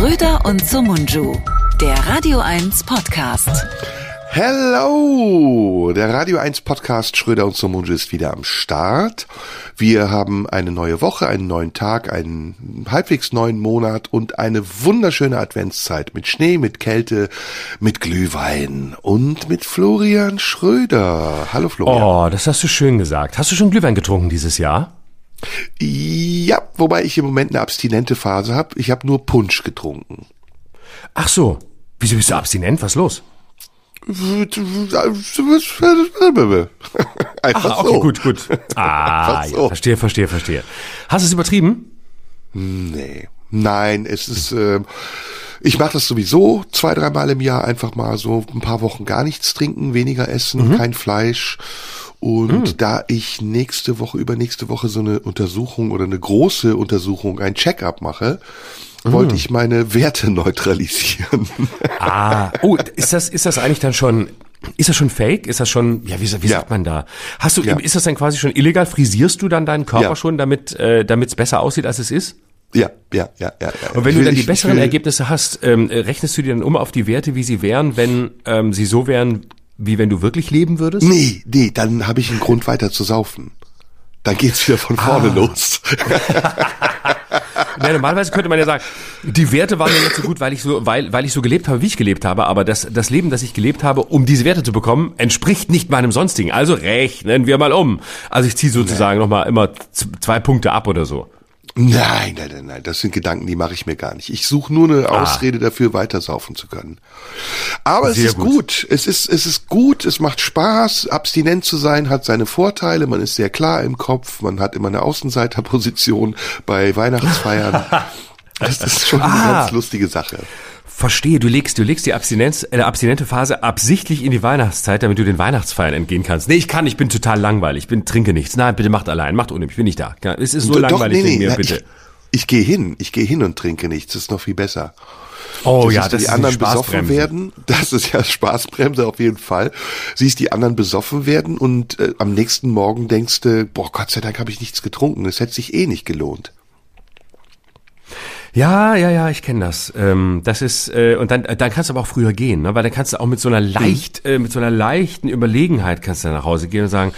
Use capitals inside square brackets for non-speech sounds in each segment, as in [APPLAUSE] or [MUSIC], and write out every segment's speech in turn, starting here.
Schröder und Sumunju, der Radio 1 Podcast. Hello! Der Radio 1 Podcast Schröder und Sumunju ist wieder am Start. Wir haben eine neue Woche, einen neuen Tag, einen halbwegs neuen Monat und eine wunderschöne Adventszeit mit Schnee, mit Kälte, mit Glühwein und mit Florian Schröder. Hallo Florian. Oh, das hast du schön gesagt. Hast du schon Glühwein getrunken dieses Jahr? Ja, wobei ich im Moment eine abstinente Phase habe. Ich habe nur Punsch getrunken. Ach so. Wieso bist du abstinent? Was ist los? [LAUGHS] Einfach Ach, okay, so. gut, gut. [LAUGHS] Ah, ja, so. verstehe, verstehe, verstehe. Hast du es übertrieben? Nee. Nein, es ist, äh, ich mache das sowieso zwei, dreimal im Jahr einfach mal so ein paar Wochen gar nichts trinken, weniger essen, kein Fleisch. Und da ich nächste Woche, übernächste Woche so eine Untersuchung oder eine große Untersuchung, ein Check-up mache, wollte ich meine Werte [LAUGHS] neutralisieren. Ah, oh, ist das, ist das eigentlich dann schon, ist das schon fake? Ist das schon, ja, wie, wie Ja. sagt man da? Hast du, Ja. ist das dann quasi schon illegal? Frisierst du dann deinen Körper Ja. schon, damit, äh, damit es besser aussieht, als es ist? ja, ja, ja, ja. ja. Und wenn du dann die besseren will- Ergebnisse hast, ähm, äh, rechnest du dir dann um auf die Werte, wie sie wären, wenn ähm, sie so wären, wie wenn du wirklich leben würdest? Nee, nee, dann habe ich einen Grund weiter zu saufen. Dann geht's wieder von vorne Ah. los. [LAUGHS] Ja, normalerweise könnte man ja sagen, die Werte waren ja nicht so gut, weil ich so, weil, weil ich so gelebt habe, wie ich gelebt habe. Aber das, das Leben, das ich gelebt habe, um diese Werte zu bekommen, entspricht nicht meinem sonstigen. Also rechnen wir mal um. Also ich ziehe sozusagen nochmal immer zwei Punkte ab oder so. Nein, nein, nein, nein, das sind Gedanken, die mache ich mir gar nicht. Ich suche nur eine Ausrede dafür, weiter saufen zu können. Aber es Sehr ist gut. gut. Es ist, es ist gut, es macht Spaß. Abstinent zu sein hat seine Vorteile. Man ist sehr klar im Kopf. Man hat immer eine Außenseiterposition bei Weihnachtsfeiern. [LAUGHS] Das ist schon eine Ah. ganz lustige Sache. Verstehe, du legst, du legst die Abstinenz, äh, abstinente Phase absichtlich in die Weihnachtszeit, damit du den Weihnachtsfeiern entgehen kannst. Nee, ich kann, ich bin total langweilig, ich bin, trinke nichts. Nein, bitte macht allein, macht ohne mich, ich bin nicht da. Es ist so Doch, langweilig wegen mir, na, bitte. Ich, ich gehe hin. Ich gehe hin und trinke nichts. Das ist noch viel besser. oh Du ja, siehst das die ist anderen besoffen werden. [LAUGHS] Das ist ja Spaßbremse auf jeden Fall. Siehst die anderen besoffen werden und äh, am nächsten Morgen denkst du, boah, Gott sei Dank habe ich nichts getrunken. Es hätte sich eh nicht gelohnt. Ja, ja, ja, ich kenne das. Ähm, das ist äh, und dann, dann kannst du aber auch früher gehen, ne? weil dann kannst du auch mit so einer leicht, äh, mit so einer leichten Überlegenheit kannst du dann nach Hause gehen und sagen,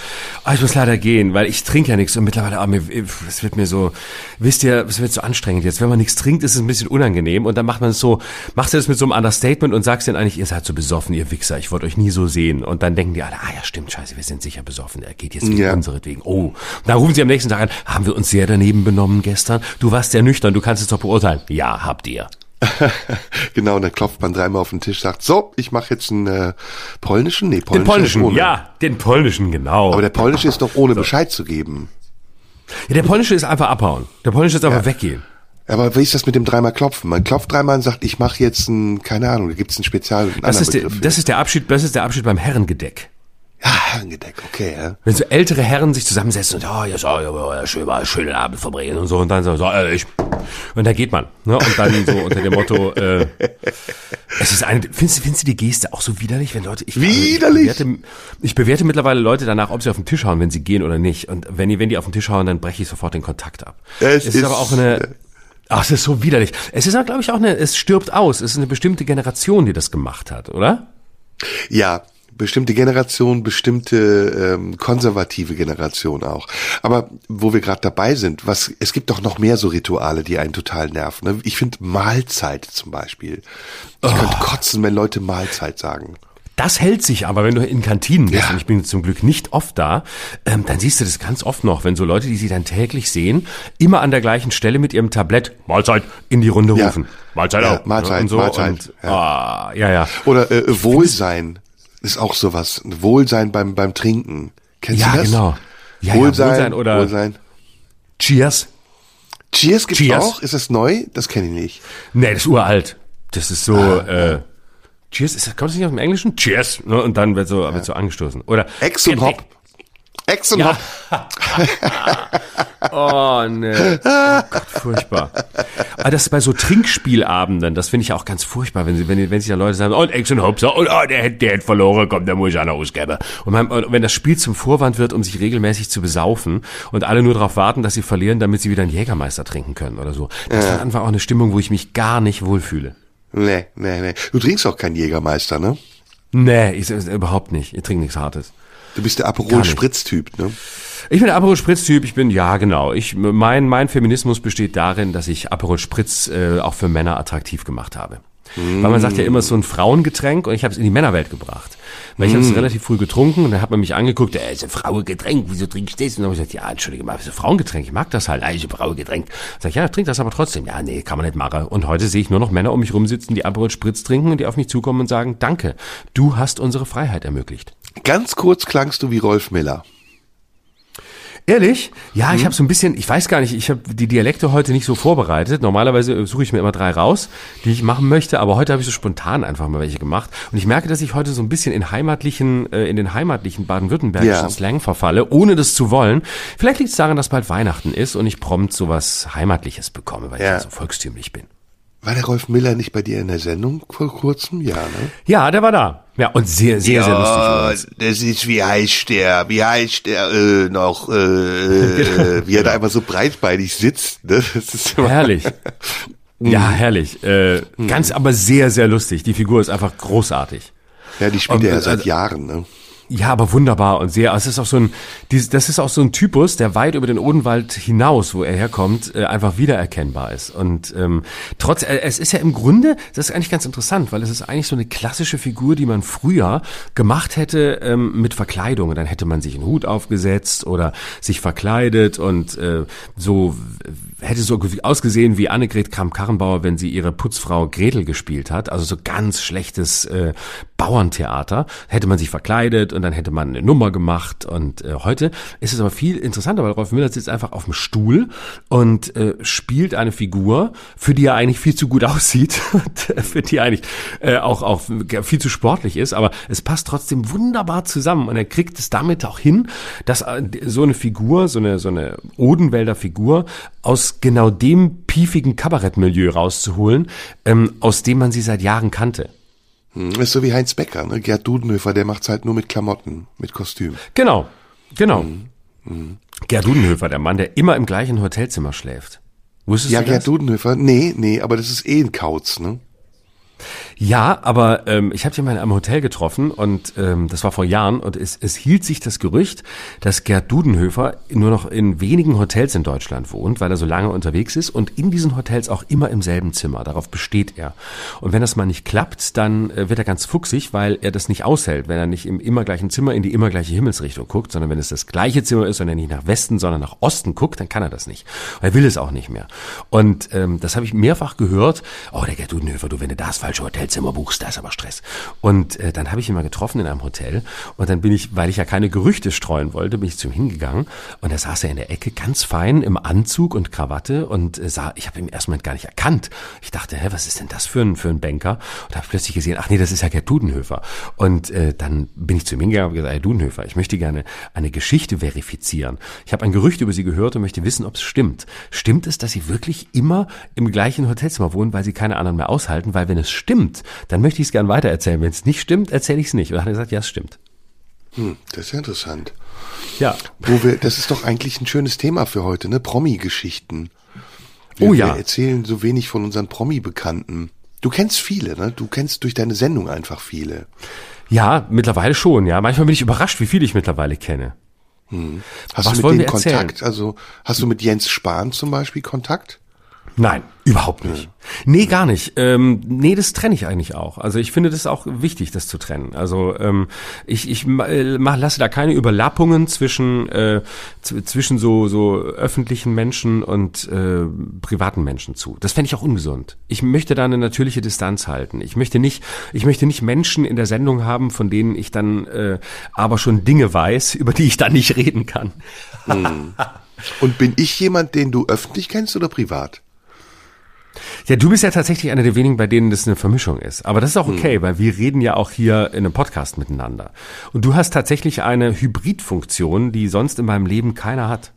ah, ich muss leider gehen, weil ich trinke ja nichts und mittlerweile, ah, mir, es wird mir so, wisst ihr, es wird so anstrengend jetzt. Wenn man nichts trinkt, ist es ein bisschen unangenehm und dann macht man es so, machst du das mit so einem Understatement und sagst dann eigentlich, ihr seid so besoffen, ihr Wichser, ich wollte euch nie so sehen und dann denken die alle, ah ja, stimmt, scheiße, wir sind sicher besoffen, er geht jetzt wegen Ja. unseretwegen. Oh, und dann rufen sie am nächsten Tag an, haben wir uns sehr daneben benommen gestern? Du warst sehr nüchtern, du kannst es doch beurteilen. Ja, habt ihr. [LAUGHS] genau, und dann klopft man dreimal auf den Tisch, sagt, so, ich mache jetzt einen äh, polnischen, nee, Den polnischen, polnischen, ist ohne. ja, den polnischen, genau. Aber der polnische ist doch ohne Bescheid zu geben. ja, der polnische ist einfach abhauen. Der polnische ist einfach weggehen. Aber wie ist das mit dem dreimal klopfen? Man klopft dreimal und sagt, ich mache jetzt ein, keine Ahnung, da gibt's ein Spezial, einen Das ist, der, das ist der Abschied, das ist der Abschied beim Herrengedeck. Ja, Herrengedeck, okay, ja. Wenn so ältere Herren sich zusammensetzen und, oh, ja, so, ja, ja, schön mal, schönen Abend verbringen und so, und dann so, so äh, ich, und da geht man, ne, und dann so unter dem Motto, [LAUGHS] äh, es ist eine, findest, du- findest du die Geste auch so widerlich, wenn Leute, ich, Widerlich? ich, bewerte, ich bewerte mittlerweile Leute danach, ob sie auf den Tisch hauen, wenn sie gehen oder nicht, und wenn die, wenn die auf den Tisch hauen, dann breche ich sofort den Kontakt ab. Es ist, ist- aber auch eine, ach, es ist so widerlich. Es ist, glaube ich, auch eine, es stirbt aus, es ist eine bestimmte Generation, die das gemacht hat, oder? Ja, bestimmte Generation, bestimmte ähm, konservative Generation auch. Aber wo wir gerade dabei sind, was es gibt doch noch mehr so Rituale, die einen total nerven. Ne? Ich finde Mahlzeit zum Beispiel. Ich Oh. könnte kotzen, wenn Leute Mahlzeit sagen. Das hält sich aber, wenn du in Kantinen bist, Ja. und ich bin zum Glück nicht oft da, ähm, dann siehst du das ganz oft noch, wenn so Leute, die sie dann täglich sehen, immer an der gleichen Stelle mit ihrem Tablett Mahlzeit in die Runde Ja. rufen. Mahlzeit Ja, auch. Mahlzeit, und so Mahlzeit, Und, ah, ja, ja. Oder äh, Wohlsein ist auch sowas. Wohlsein beim beim Trinken. Kennst Ja, du das? genau. Ja, ja, Wohlsein, Wohlsein oder- Wohlsein. Cheers. Cheers gibt's Cheers. auch? Ist das neu? Das kenne ich nicht. Nee, das ist uralt. Das ist so, Ah, äh, Cheers, ist das, kommt das nicht aus dem Englischen? Cheers. Ne? Und dann wird so, wird so angestoßen. Oder Ex und Hop. Ex und Ja. [LAUGHS] Oh, ne. Oh Gott, furchtbar. Aber das bei so Trinkspielabenden, das finde ich auch ganz furchtbar, wenn sie, wenn, wenn sich da Leute sagen, und Ex und Hopser, und oh, der, der hat verloren, kommt, der muss ich einer ausgeben. Und, man, wenn das Spiel zum Vorwand wird, um sich regelmäßig zu besaufen und alle nur darauf warten, dass sie verlieren, damit sie wieder einen Jägermeister trinken können oder so. Das ist dann einfach auch eine Stimmung, wo ich mich gar nicht wohlfühle. Nee, nee, nee. Du trinkst auch keinen Jägermeister, ne? Nee, ich, überhaupt nicht. Ich trinke nichts Hartes. Du bist der Aperol-Spritz-Typ, ne? Ich bin der Aperol Spritz Typ, ich bin ja genau. Ich mein mein Feminismus besteht darin, dass ich Aperol Spritz äh, auch für Männer attraktiv gemacht habe. Mm. Weil man sagt ja immer so ein Frauengetränk und ich habe es in die Männerwelt gebracht. Weil ich mm. habe es relativ früh getrunken und dann hat man mich angeguckt, äh, ist ein Frauengetränk, wieso trinkst du das? Und dann habe ich gesagt, ja, entschuldige mal, ist ein Frauengetränk, ich mag das halt, äh, ist ein Frauengetränk. Sag ich, ja, trink das aber trotzdem. Ja, nee, kann man nicht machen. Und heute sehe ich nur noch Männer um mich rumsitzen, die Aperol Spritz trinken und die auf mich zukommen und sagen, danke, du hast unsere Freiheit ermöglicht. Ganz kurz klangst du wie Rolf Miller. Ehrlich? Ja, mhm. ich habe so ein bisschen, ich weiß gar nicht, ich habe die Dialekte heute nicht so vorbereitet. Normalerweise suche ich mir immer drei raus, die ich machen möchte, aber heute habe ich so spontan einfach mal welche gemacht. Und ich merke, dass ich heute so ein bisschen in heimatlichen, äh, in den heimatlichen baden-württembergischen ja. Slang verfalle, ohne das zu wollen. Vielleicht liegt es daran, dass bald Weihnachten ist und ich prompt so was Heimatliches bekomme, weil ja. ich ja so volkstümlich bin. War der Rolf Miller nicht bei dir in der Sendung vor kurzem? Ja, ne? Ja, der war da. Ja, und sehr, sehr, ja, sehr lustig. Das ist, wie heißt der? Wie heißt der äh, noch? Äh, äh, [LAUGHS] wie er da einfach so breitbeinig sitzt. Ne? Das ist immer herrlich. [LAUGHS] ja, herrlich. Äh, mhm. Ganz aber sehr, sehr lustig. Die Figur ist einfach großartig. Ja, die spielt er ja seit also, Jahren. Ne? Ja, aber wunderbar und sehr. Es ist auch so ein, das ist auch so ein Typus, der weit über den Odenwald hinaus, wo er herkommt, äh, einfach wiedererkennbar ist. Und ähm, trotz, äh, es ist ja im Grunde, das ist eigentlich ganz interessant, weil es ist eigentlich so eine klassische Figur, die man früher gemacht hätte ähm, mit Verkleidung. Und dann hätte man sich einen Hut aufgesetzt oder sich verkleidet und äh, so hätte so ausgesehen wie Annegret Kramp-Karrenbauer, wenn sie ihre Putzfrau Gretel gespielt hat. Also so ganz schlechtes äh, Bauerntheater. Hätte man sich verkleidet und dann hätte man eine Nummer gemacht. Und äh, heute ist es aber viel interessanter, weil Rolf Müller sitzt einfach auf dem Stuhl und äh, spielt eine Figur, für die er eigentlich viel zu gut [LAUGHS] aussieht, für die er eigentlich äh, auch, auch viel zu sportlich ist. Aber es passt trotzdem wunderbar zusammen und er kriegt es damit auch hin, dass äh, so eine Figur, so eine, so eine Odenwälder Figur aus genau dem piefigen Kabarettmilieu rauszuholen, ähm, aus dem man sie seit Jahren kannte. Hm, ist so wie Heinz Becker, ne? Gerd Dudenhöfer, der macht's halt nur mit Klamotten, mit Kostüm. Genau, genau. Mhm. Mhm. Gerd Dudenhöfer, der Mann, der immer im gleichen Hotelzimmer schläft. Wusstest ja, du das? Gerd Dudenhöfer, nee, nee, aber das ist eh ein Kauz, ne? Ja, aber ähm, ich habe in einem Hotel getroffen und ähm, das war vor Jahren und es, es hielt sich das Gerücht, dass Gerd Dudenhöfer nur noch in wenigen Hotels in Deutschland wohnt, weil er so lange unterwegs ist und in diesen Hotels auch immer im selben Zimmer. Darauf besteht er. Und wenn das mal nicht klappt, dann äh, wird er ganz fuchsig, weil er das nicht aushält, wenn er nicht im immer gleichen Zimmer in die immer gleiche Himmelsrichtung guckt, sondern wenn es das gleiche Zimmer ist und er nicht nach Westen, sondern nach Osten guckt, dann kann er das nicht. Er will es auch nicht mehr. Und ähm, das habe ich mehrfach gehört. Oh, der Gerd Dudenhöfer, du, wenn du das falsche Hotel Hotelzimmer buchst, da ist aber Stress. Und äh, dann habe ich ihn mal getroffen in einem Hotel und dann bin ich, weil ich ja keine Gerüchte streuen wollte, bin ich zu ihm hingegangen und da saß er in der Ecke ganz fein im Anzug und Krawatte und äh, sah, ich habe ihn im ersten Moment gar nicht erkannt. Ich dachte, hä, was ist denn das für ein, für ein Banker? Und habe plötzlich gesehen, ach nee, das ist ja Gerd Dudenhöfer. Und äh, dann bin ich zu ihm hingegangen und gesagt, Herr Dudenhöfer, ich möchte gerne eine Geschichte verifizieren. Ich habe ein Gerücht über Sie gehört und möchte wissen, ob es stimmt. Stimmt es, dass Sie wirklich immer im gleichen Hotelzimmer wohnen, weil Sie keine anderen mehr aushalten? Weil wenn es stimmt, dann möchte ich es gern weitererzählen. Wenn es nicht stimmt, erzähle ich es nicht. Und dann hat er gesagt, ja, es stimmt. Hm, das ist ja interessant. Ja. Wo wir, das ist doch eigentlich ein schönes Thema für heute, ne? Promi-Geschichten. Oh ja. Wir erzählen so wenig von unseren Promi-Bekannten. Du kennst viele, ne? Du kennst durch deine Sendung einfach viele. Ja, mittlerweile schon, ja. Manchmal bin ich überrascht, wie viele ich mittlerweile kenne. Hm. Hast Was du mit denen Kontakt? Also hast du mit Jens Spahn zum Beispiel Kontakt? Nein, überhaupt nicht. Nee, gar nicht. Ähm, nee, das trenne ich eigentlich auch. Also ich finde das auch wichtig, das zu trennen. Also ähm, ich, ich äh, mach, lasse da keine Überlappungen zwischen, äh, zwischen so, so öffentlichen Menschen und äh, privaten Menschen zu. Das fände ich auch ungesund. Ich möchte da eine natürliche Distanz halten. Ich möchte nicht, ich möchte nicht Menschen in der Sendung haben, von denen ich dann äh, aber schon Dinge weiß, [LAUGHS] über die ich dann nicht reden kann. Hm. Und bin ich jemand, den du öffentlich kennst oder privat? Ja, du bist ja tatsächlich einer der wenigen, bei denen das eine Vermischung ist. Aber das ist auch hm. okay, hm. weil wir reden ja auch hier in einem Podcast miteinander. Und du hast tatsächlich eine Hybridfunktion, die sonst in meinem Leben keiner hat.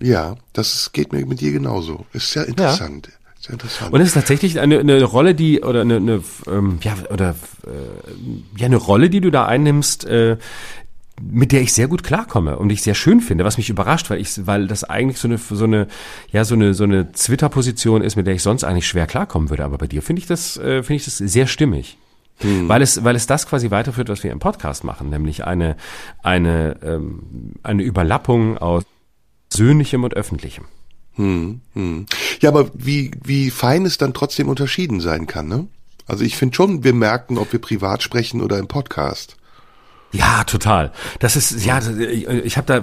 Ja, das geht mir mit dir genauso. Ist sehr interessant. Ja. Sehr interessant. Und es ist tatsächlich eine, eine Rolle, die oder eine, eine ähm, ja oder äh, ja eine Rolle, die du da einnimmst, äh, mit der ich sehr gut klarkomme und ich sehr schön finde, was mich überrascht, weil ich, weil das eigentlich so eine, so eine, ja, so eine, so eine Twitter-Position ist, mit der ich sonst eigentlich schwer klarkommen würde. Aber bei dir finde ich das, äh, finde ich das sehr stimmig. Hm. Weil es, weil es das quasi weiterführt, was wir im Podcast machen, nämlich eine, eine, ähm, eine Überlappung aus Persönlichem und Öffentlichem. Hm, hm. Ja, aber wie, wie fein es dann trotzdem unterschieden sein kann, ne? Also ich finde schon, wir merken, ob wir privat sprechen oder im Podcast. Ja, total. Das ist ja, ich habe da,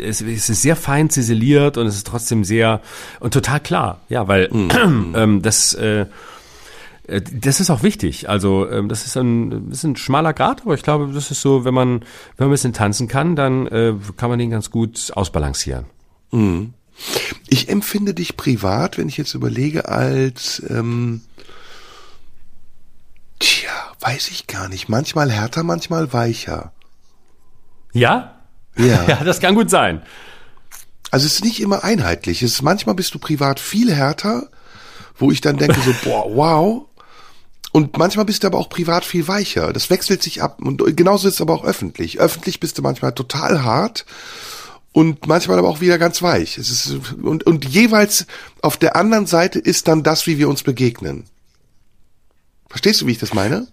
es, es ist sehr fein ziseliert und es ist trotzdem sehr und total klar. Ja, weil mhm. [CLEARS THROAT] ähm, das, äh, das ist auch wichtig. Also ähm, das ist ein, das ist ein schmaler Grad, aber ich glaube, das ist so, wenn man, wenn man ein bisschen tanzen kann, dann äh, kann man den ganz gut ausbalancieren. Mhm. Ich empfinde dich privat, wenn ich jetzt überlege, als ähm, Tja, weiß ich gar nicht. Manchmal härter, manchmal weicher. Ja? Ja. [LAUGHS] ja, das kann gut sein. Also es ist nicht immer einheitlich. Es ist, manchmal bist du privat viel härter, wo ich dann denke so, [LAUGHS] boah, wow. Und manchmal bist du aber auch privat viel weicher. Das wechselt sich ab. Und genauso ist es aber auch öffentlich. Öffentlich bist du manchmal total hart und manchmal aber auch wieder ganz weich. Es ist, und, und jeweils auf der anderen Seite ist dann das, wie wir uns begegnen. Verstehst du, wie ich das meine?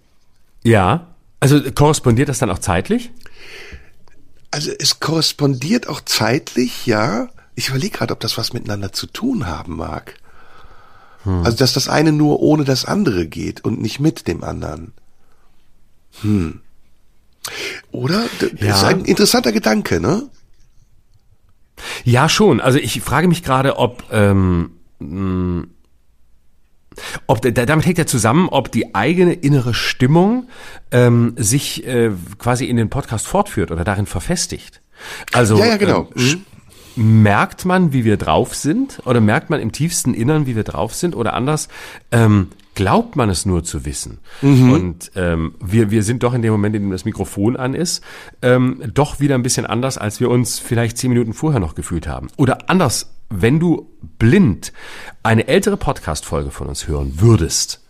Ja. Also korrespondiert das dann auch zeitlich? Also es korrespondiert auch zeitlich, ja. Ich überlege gerade, ob das was miteinander zu tun haben mag. Hm. Also dass das eine nur ohne das andere geht und nicht mit dem anderen. Hm. Oder? Das ja. ist ein interessanter Gedanke, ne? Ja, schon. Also ich frage mich gerade, ob ähm, ob, damit hängt ja zusammen, ob die eigene innere Stimmung ähm, sich äh, quasi in den Podcast fortführt oder darin verfestigt. Also ja, ja, genau. Mhm. merkt man, wie wir drauf sind, oder merkt man im tiefsten Innern, wie wir drauf sind, oder anders, ähm, glaubt man es nur zu wissen. Mhm. Und ähm, wir, wir sind doch in dem Moment, in dem das Mikrofon an ist, ähm, doch wieder ein bisschen anders, als wir uns vielleicht zehn Minuten vorher noch gefühlt haben. Oder anders, wenn du blind eine ältere Podcast-Folge von uns hören würdest,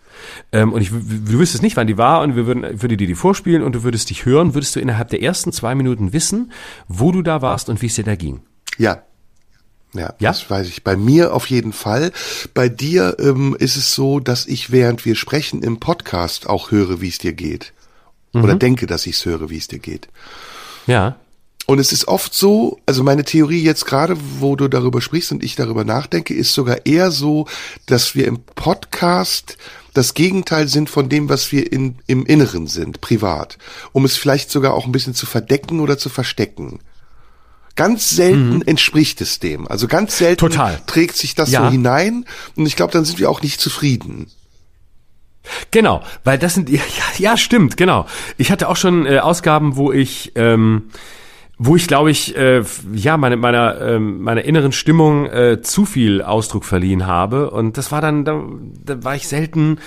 ähm, und ich, du wüsstest nicht, wann die war, und wir würden, würde dir die vorspielen und du würdest dich hören, würdest du innerhalb der ersten zwei Minuten wissen, wo du da warst und wie es dir da ging. Ja, ja, ja, das weiß ich. Bei mir auf jeden Fall. Bei dir ähm, ist es so, dass ich während wir sprechen im Podcast auch höre, wie es dir geht. Mhm. Oder denke, dass ich es höre, wie es dir geht. Ja. Und es ist oft so, also meine Theorie jetzt gerade, wo du darüber sprichst und ich darüber nachdenke, ist sogar eher so, dass wir im Podcast das Gegenteil sind von dem, was wir in, im Inneren sind, privat. Um es vielleicht sogar auch ein bisschen zu verdecken oder zu verstecken. Ganz selten mhm. entspricht es dem. Also ganz selten Total. trägt sich das ja. so hinein. Und ich glaube, dann sind wir auch nicht zufrieden. Genau, weil das sind [LAUGHS] ja, ja stimmt, genau. Ich hatte auch schon äh, Ausgaben, wo ich ähm, wo ich glaube ich äh, ja meine meiner äh, meiner inneren Stimmung äh, zu viel Ausdruck verliehen habe. Und das war dann da, da war ich selten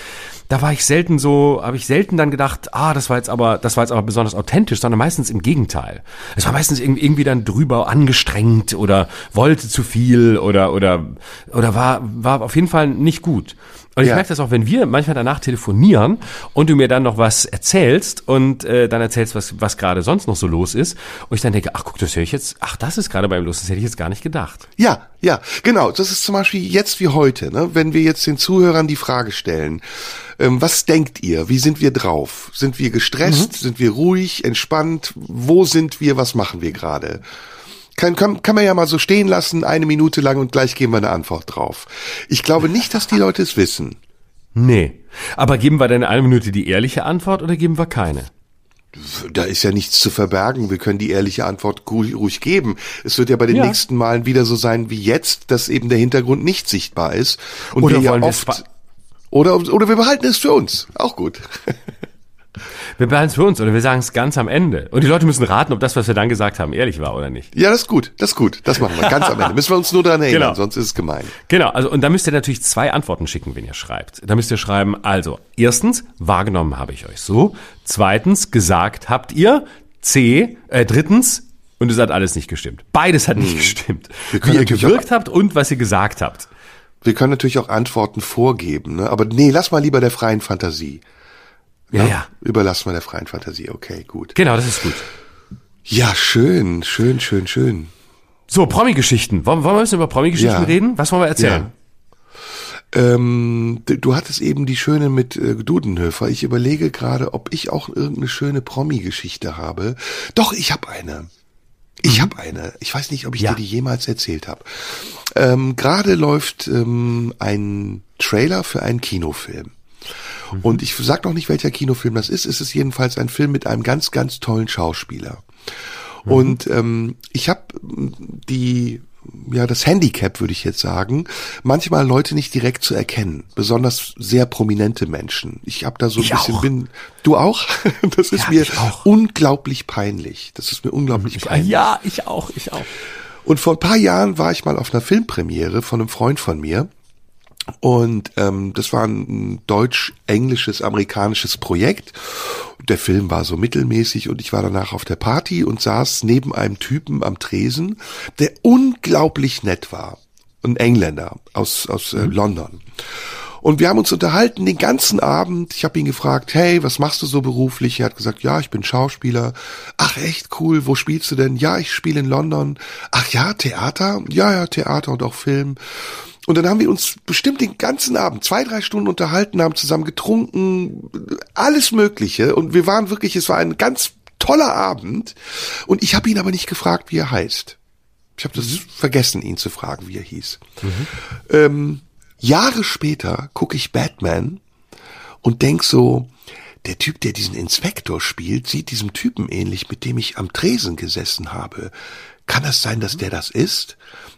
da war ich selten so habe ich selten dann gedacht ah das war jetzt aber das war jetzt aber besonders authentisch sondern meistens im Gegenteil. Es war meistens irgendwie dann drüber angestrengt oder wollte zu viel oder oder oder war war auf jeden Fall nicht gut und ich ja. merke das auch, wenn wir manchmal danach telefonieren und du mir dann noch was erzählst und äh, dann erzählst, was, was gerade sonst noch so los ist. Und ich dann denke, ach guck, das höre ich jetzt, ach, das ist gerade beim los, das hätte ich jetzt gar nicht gedacht. Ja, ja, genau. Das ist zum Beispiel jetzt wie heute, ne? wenn wir jetzt den Zuhörern die Frage stellen, ähm, was denkt ihr? Wie sind wir drauf? Sind wir gestresst? Mhm. Sind wir ruhig, entspannt? Wo sind wir? Was machen wir gerade? Kann, kann, kann man ja mal so stehen lassen, eine Minute lang und gleich geben wir eine Antwort drauf. Ich glaube nicht, dass die Leute es wissen. Nee. Aber geben wir denn eine Minute die ehrliche Antwort oder geben wir keine? Da ist ja nichts zu verbergen. Wir können die ehrliche Antwort ruhig geben. Es wird ja bei den ja. nächsten Malen wieder so sein wie jetzt, dass eben der Hintergrund nicht sichtbar ist. Und oder wir ja oft, oder, oder wir behalten es für uns. Auch gut. [LAUGHS] Wir behalten es für uns oder wir sagen es ganz am Ende. Und die Leute müssen raten, ob das, was wir dann gesagt haben, ehrlich war oder nicht. Ja, das ist gut, das ist gut. Das machen wir ganz am Ende. Müssen wir uns nur daran erinnern, genau. sonst ist es gemein. Genau, also und da müsst ihr natürlich zwei Antworten schicken, wenn ihr schreibt. Da müsst ihr schreiben, also, erstens, wahrgenommen habe ich euch so. Zweitens, gesagt habt ihr. C, äh, drittens, und es hat alles nicht gestimmt. Beides hat nicht hm. gestimmt. Wie ihr gewirkt habt und was ihr gesagt habt. Wir können natürlich auch Antworten vorgeben, ne? aber nee, lass mal lieber der freien Fantasie. Ja, Ne? ja. Überlassen wir der freien Fantasie, okay, gut. Genau, das ist gut. Ja, schön, schön, schön, schön. So, Promi-Geschichten. Wollen, wollen wir ein bisschen über Promi-Geschichten Ja. reden? Was wollen wir erzählen? Ähm, d- du hattest eben die schöne mit äh, Dudenhöfer. Ich überlege gerade, ob ich auch irgendeine schöne Promi-Geschichte habe. Doch, ich habe eine. Ich habe eine. Ich weiß nicht, ob ich Ja. dir die jemals erzählt habe. Ähm, gerade läuft ähm, ein Trailer für einen Kinofilm. Und ich sag noch nicht, welcher Kinofilm das ist. Es ist jedenfalls ein Film mit einem ganz, ganz tollen Schauspieler. Und ähm, ich habe die ja das Handicap würde ich jetzt sagen, manchmal Leute nicht direkt zu erkennen, besonders sehr prominente Menschen. Ich habe da so ein Ich bisschen auch. bin du auch, [LAUGHS] das ist Ja, mir ich auch. unglaublich peinlich. Das ist mir unglaublich peinlich. Ja, ich auch, ich auch. Und vor ein paar Jahren war ich mal auf einer Filmpremiere von einem Freund von mir. Und ähm, das war ein deutsch-englisches, amerikanisches Projekt. Der Film war so mittelmäßig und ich war danach auf der Party und saß neben einem Typen am Tresen, der unglaublich nett war. Ein Engländer aus, aus äh, London. Und wir haben uns unterhalten den ganzen Abend. Ich habe ihn gefragt, hey, was machst du so beruflich? Er hat gesagt, ja, ich bin Schauspieler. Ach, echt cool. Wo spielst du denn? Ja, ich spiele in London. Ach ja, Theater? Ja, ja, Theater und auch Film. Und dann haben wir uns bestimmt den ganzen Abend, zwei, drei Stunden unterhalten, haben zusammen getrunken, alles Mögliche. Und wir waren wirklich, es war ein ganz toller Abend. Und ich habe ihn aber nicht gefragt, wie er heißt. Ich habe das vergessen, ihn zu fragen, wie er hieß. Ähm, Jahre später gucke ich Batman und denk so, der Typ, der diesen Inspektor spielt, sieht diesem Typen ähnlich, mit dem ich am Tresen gesessen habe. Kann das sein, dass der das ist?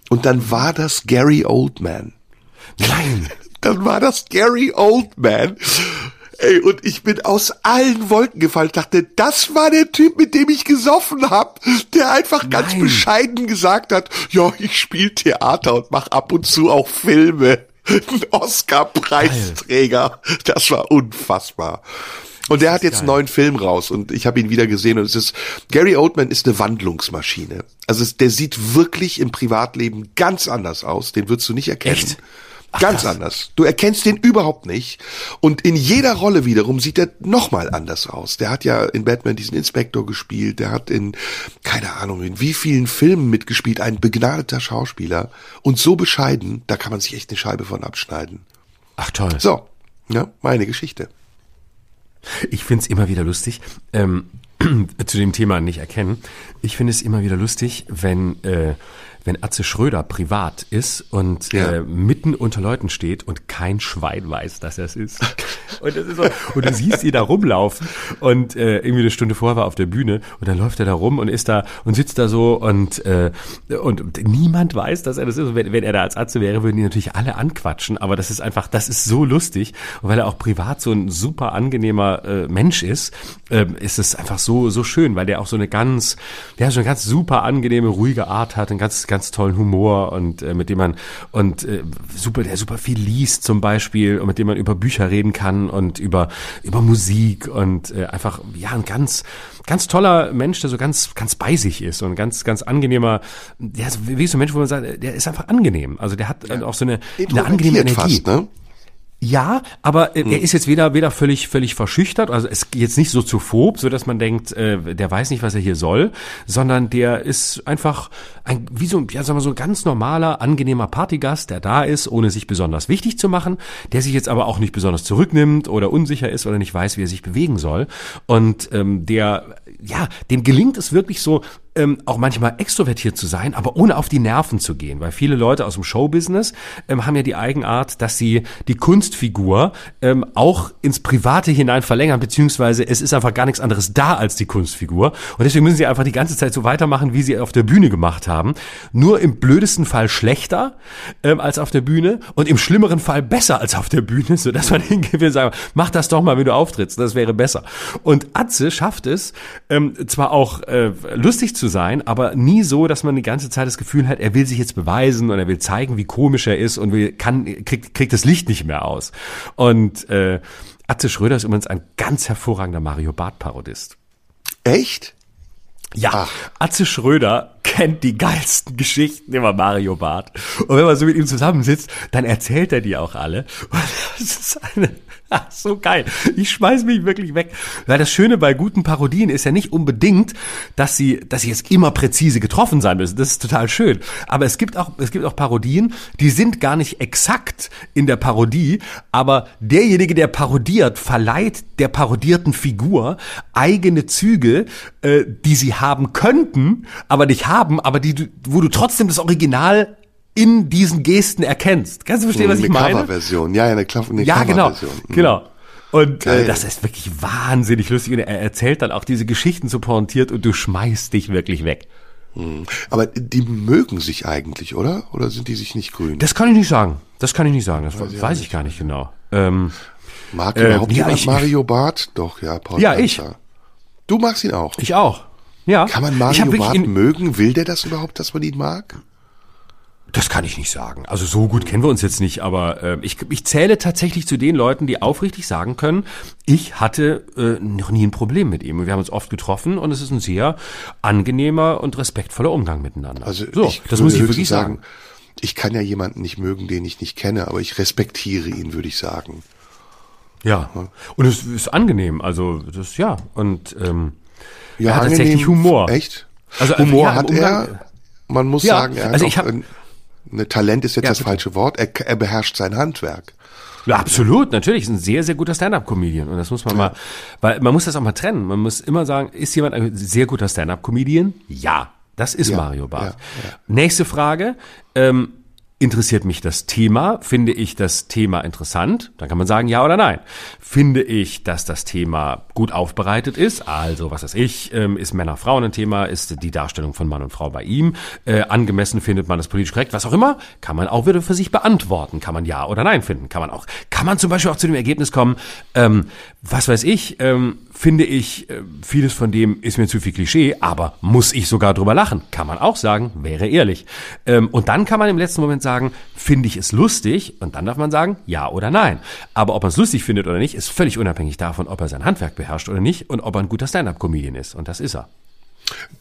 Und dann war das Gary Oldman. Nein. Dann war das Gary Oldman. Ey, und ich bin aus allen Wolken gefallen. Ich dachte, das war der Typ, mit dem ich gesoffen hab, der einfach ganz Nein. bescheiden gesagt hat, ja, ich spiele Theater und mach ab und zu auch Filme. [LAUGHS] Ein Oscar-Preisträger. Das war unfassbar. Und der hat jetzt einen neuen Film raus und ich habe ihn wieder gesehen und es ist, Gary Oldman ist eine Wandlungsmaschine. Also es, der sieht wirklich im Privatleben ganz anders aus. Den würdest du nicht erkennen. Echt? Ganz anders. Du erkennst den überhaupt nicht. Und in jeder Rolle wiederum sieht er nochmal anders aus. Der hat ja in Batman diesen Inspektor gespielt. Der hat in, keine Ahnung, in wie vielen Filmen mitgespielt. Ein begnadeter Schauspieler. Und so bescheiden, da kann man sich echt eine Scheibe von abschneiden. Ach toll. So, ja, meine Geschichte. Ich find's immer wieder lustig, ähm, [CLEARS THROAT] zu dem Thema nicht erkennen. Ich finde es immer wieder lustig, wenn, äh, wenn Atze Schröder privat ist und Ja. äh, mitten unter Leuten steht und kein Schwein weiß, dass er [LAUGHS] es ist. Und, das ist so, und du siehst ihn da rumlaufen und äh, irgendwie eine Stunde vorher war er auf der Bühne und dann läuft er da rum und ist da und sitzt da so und, äh, und niemand weiß, dass er das ist. Und wenn, wenn er da als Atze wäre, würden die natürlich alle anquatschen, aber das ist einfach, das ist so lustig und weil er auch privat so ein super angenehmer äh, Mensch ist, ähm, ist es einfach so so schön, weil der auch so eine ganz, der so eine ganz super angenehme, ruhige Art hat, einen ganz ganz tollen Humor und äh, mit dem man und äh, super, der super viel liest zum Beispiel und mit dem man über Bücher reden kann und über über Musik und äh, einfach ja ein ganz ganz toller Mensch, der so ganz ganz bei sich ist und ganz ganz angenehmer, der ist wie so ein Mensch, wo man sagt, der ist einfach angenehm. Also der hat äh, auch so eine, eine angenehme Energie. fast, ne? Ja, aber äh, er ist jetzt weder weder völlig völlig verschüchtert, also es jetzt nicht so zu phob, so dass man denkt, äh, der weiß nicht, was er hier soll, sondern der ist einfach ein wie so ja sagen wir so ein ganz normaler angenehmer Partygast, der da ist, ohne sich besonders wichtig zu machen, der sich jetzt aber auch nicht besonders zurücknimmt oder unsicher ist oder nicht weiß, wie er sich bewegen soll. Und ähm, der ja, dem gelingt es wirklich so ähm, auch manchmal extrovertiert zu sein, aber ohne auf die Nerven zu gehen, weil viele Leute aus dem Showbusiness ähm, haben ja die Eigenart, dass sie die Kunstfigur ähm, auch ins Private hinein verlängern, beziehungsweise es ist einfach gar nichts anderes da als die Kunstfigur. Und deswegen müssen sie einfach die ganze Zeit so weitermachen, wie sie auf der Bühne gemacht haben, nur im blödesten Fall schlechter ähm, als auf der Bühne und im schlimmeren Fall besser als auf der Bühne, so man [LAUGHS] hingeht und sagt, mach das doch mal, wenn du auftrittst, das wäre besser. Und Atze schafft es, ähm, zwar auch äh, lustig zu sein, aber nie so, dass man die ganze Zeit das Gefühl hat, er will sich jetzt beweisen und er will zeigen, wie komisch er ist und will, kann, kriegt, kriegt das Licht nicht mehr aus. Und äh, Atze Schröder ist übrigens ein ganz hervorragender Mario Barth Parodist. Echt? Ja, Ach. Atze Schröder kennt die geilsten Geschichten über Mario Barth. Und wenn man so mit ihm zusammensitzt, dann erzählt er die auch alle. [LAUGHS] Und das ist eine [LAUGHS] so geil. Ich schmeiß mich wirklich weg. Weil das Schöne bei guten Parodien ist ja nicht unbedingt, dass sie, dass sie jetzt immer präzise getroffen sein müssen. Das ist total schön. Aber es gibt auch, es gibt auch Parodien, die sind gar nicht exakt in der Parodie, aber derjenige, der parodiert, verleiht der parodierten Figur eigene Züge, äh, die sie haben könnten, aber nicht haben, aber die, wo du trotzdem das Original in diesen Gesten erkennst. Kannst du verstehen, was eine ich meine? Coverversion, ja, eine, Kla eine ja, genau, mhm. genau. Und äh, das ist wirklich wahnsinnig lustig. Und er erzählt dann auch diese Geschichten so pointiert und du schmeißt dich wirklich weg. Mhm. Aber die mögen sich eigentlich, oder? Oder sind die sich nicht grün? Das kann ich nicht sagen. Das kann ich nicht sagen. Das weiß, ich, weiß ich gar nicht genau. Ähm, Mag äh, überhaupt ja, ich, Mario Barth? Doch, ja, Paul Ja, ich. Du magst ihn auch. Ich auch. Ja. Kann man Mario Barth mögen? Will der das überhaupt, dass man ihn mag? Das kann ich nicht sagen. Also so gut kennen wir uns jetzt nicht, aber äh, ich, ich zähle tatsächlich zu den Leuten, die aufrichtig sagen können, ich hatte äh, noch nie ein Problem mit ihm. Wir haben uns oft getroffen und es ist ein sehr angenehmer und respektvoller Umgang miteinander. Also so, das muss ich wirklich sagen. sagen. Ich kann ja jemanden nicht mögen, den ich nicht kenne, aber ich respektiere ihn, würde ich sagen. Ja, und es ist angenehm. Also das ja und ähm, ja, er hat angenehm, tatsächlich Humor. Echt? Also Humor ja, hat er. Man muss ja, sagen, er also hat ich hab, Ne, Talent ist jetzt ja, das bitte. falsche Wort. Er, er beherrscht sein Handwerk. Ja, absolut, natürlich. Ist ein sehr, sehr guter Stand-up-Comedian. Und das muss man ja. mal, weil man muss das auch mal trennen. Man muss immer sagen, ist jemand ein sehr guter Stand-up-Comedian? Ja, das ist ja, Mario Barth. Ja, Nächste Frage. Ähm, Interessiert mich das Thema? Finde ich das Thema interessant? Dann kann man sagen ja oder nein. Finde ich, dass das Thema gut aufbereitet ist? Also, was weiß ich, ähm, ist Männer-Frauen ein Thema? Ist die Darstellung von Mann und Frau bei ihm? Äh, angemessen findet man das politisch korrekt? Was auch immer? Kann man auch wieder für sich beantworten. Kann man ja oder nein finden? Kann man auch, kann man zum Beispiel auch zu dem Ergebnis kommen, ähm, was weiß ich, ähm, finde ich, äh, vieles von dem ist mir zu viel Klischee, aber muss ich sogar drüber lachen? Kann man auch sagen, wäre ehrlich. Ähm, und dann kann man im letzten Moment sagen, finde ich es lustig? Und dann darf man sagen, ja oder nein. Aber ob man es lustig findet oder nicht, ist völlig unabhängig davon, ob er sein Handwerk beherrscht oder nicht und ob er ein guter Stand-up-Comedian ist. Und das ist er.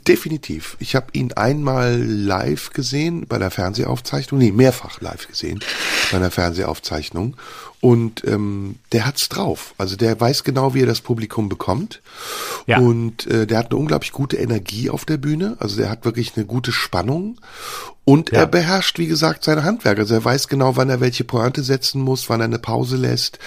Definitiv. Ich habe ihn einmal live gesehen bei der Fernsehaufzeichnung, nee, mehrfach live gesehen bei der Fernsehaufzeichnung. Und ähm, der hat's drauf. Also der weiß genau, wie er das Publikum bekommt. Ja. Und äh, der hat eine unglaublich gute Energie auf der Bühne. Also der hat wirklich eine gute Spannung. Und ja. er beherrscht, wie gesagt, seine Handwerk. Also er weiß genau, wann er welche Pointe setzen muss, wann er eine Pause lässt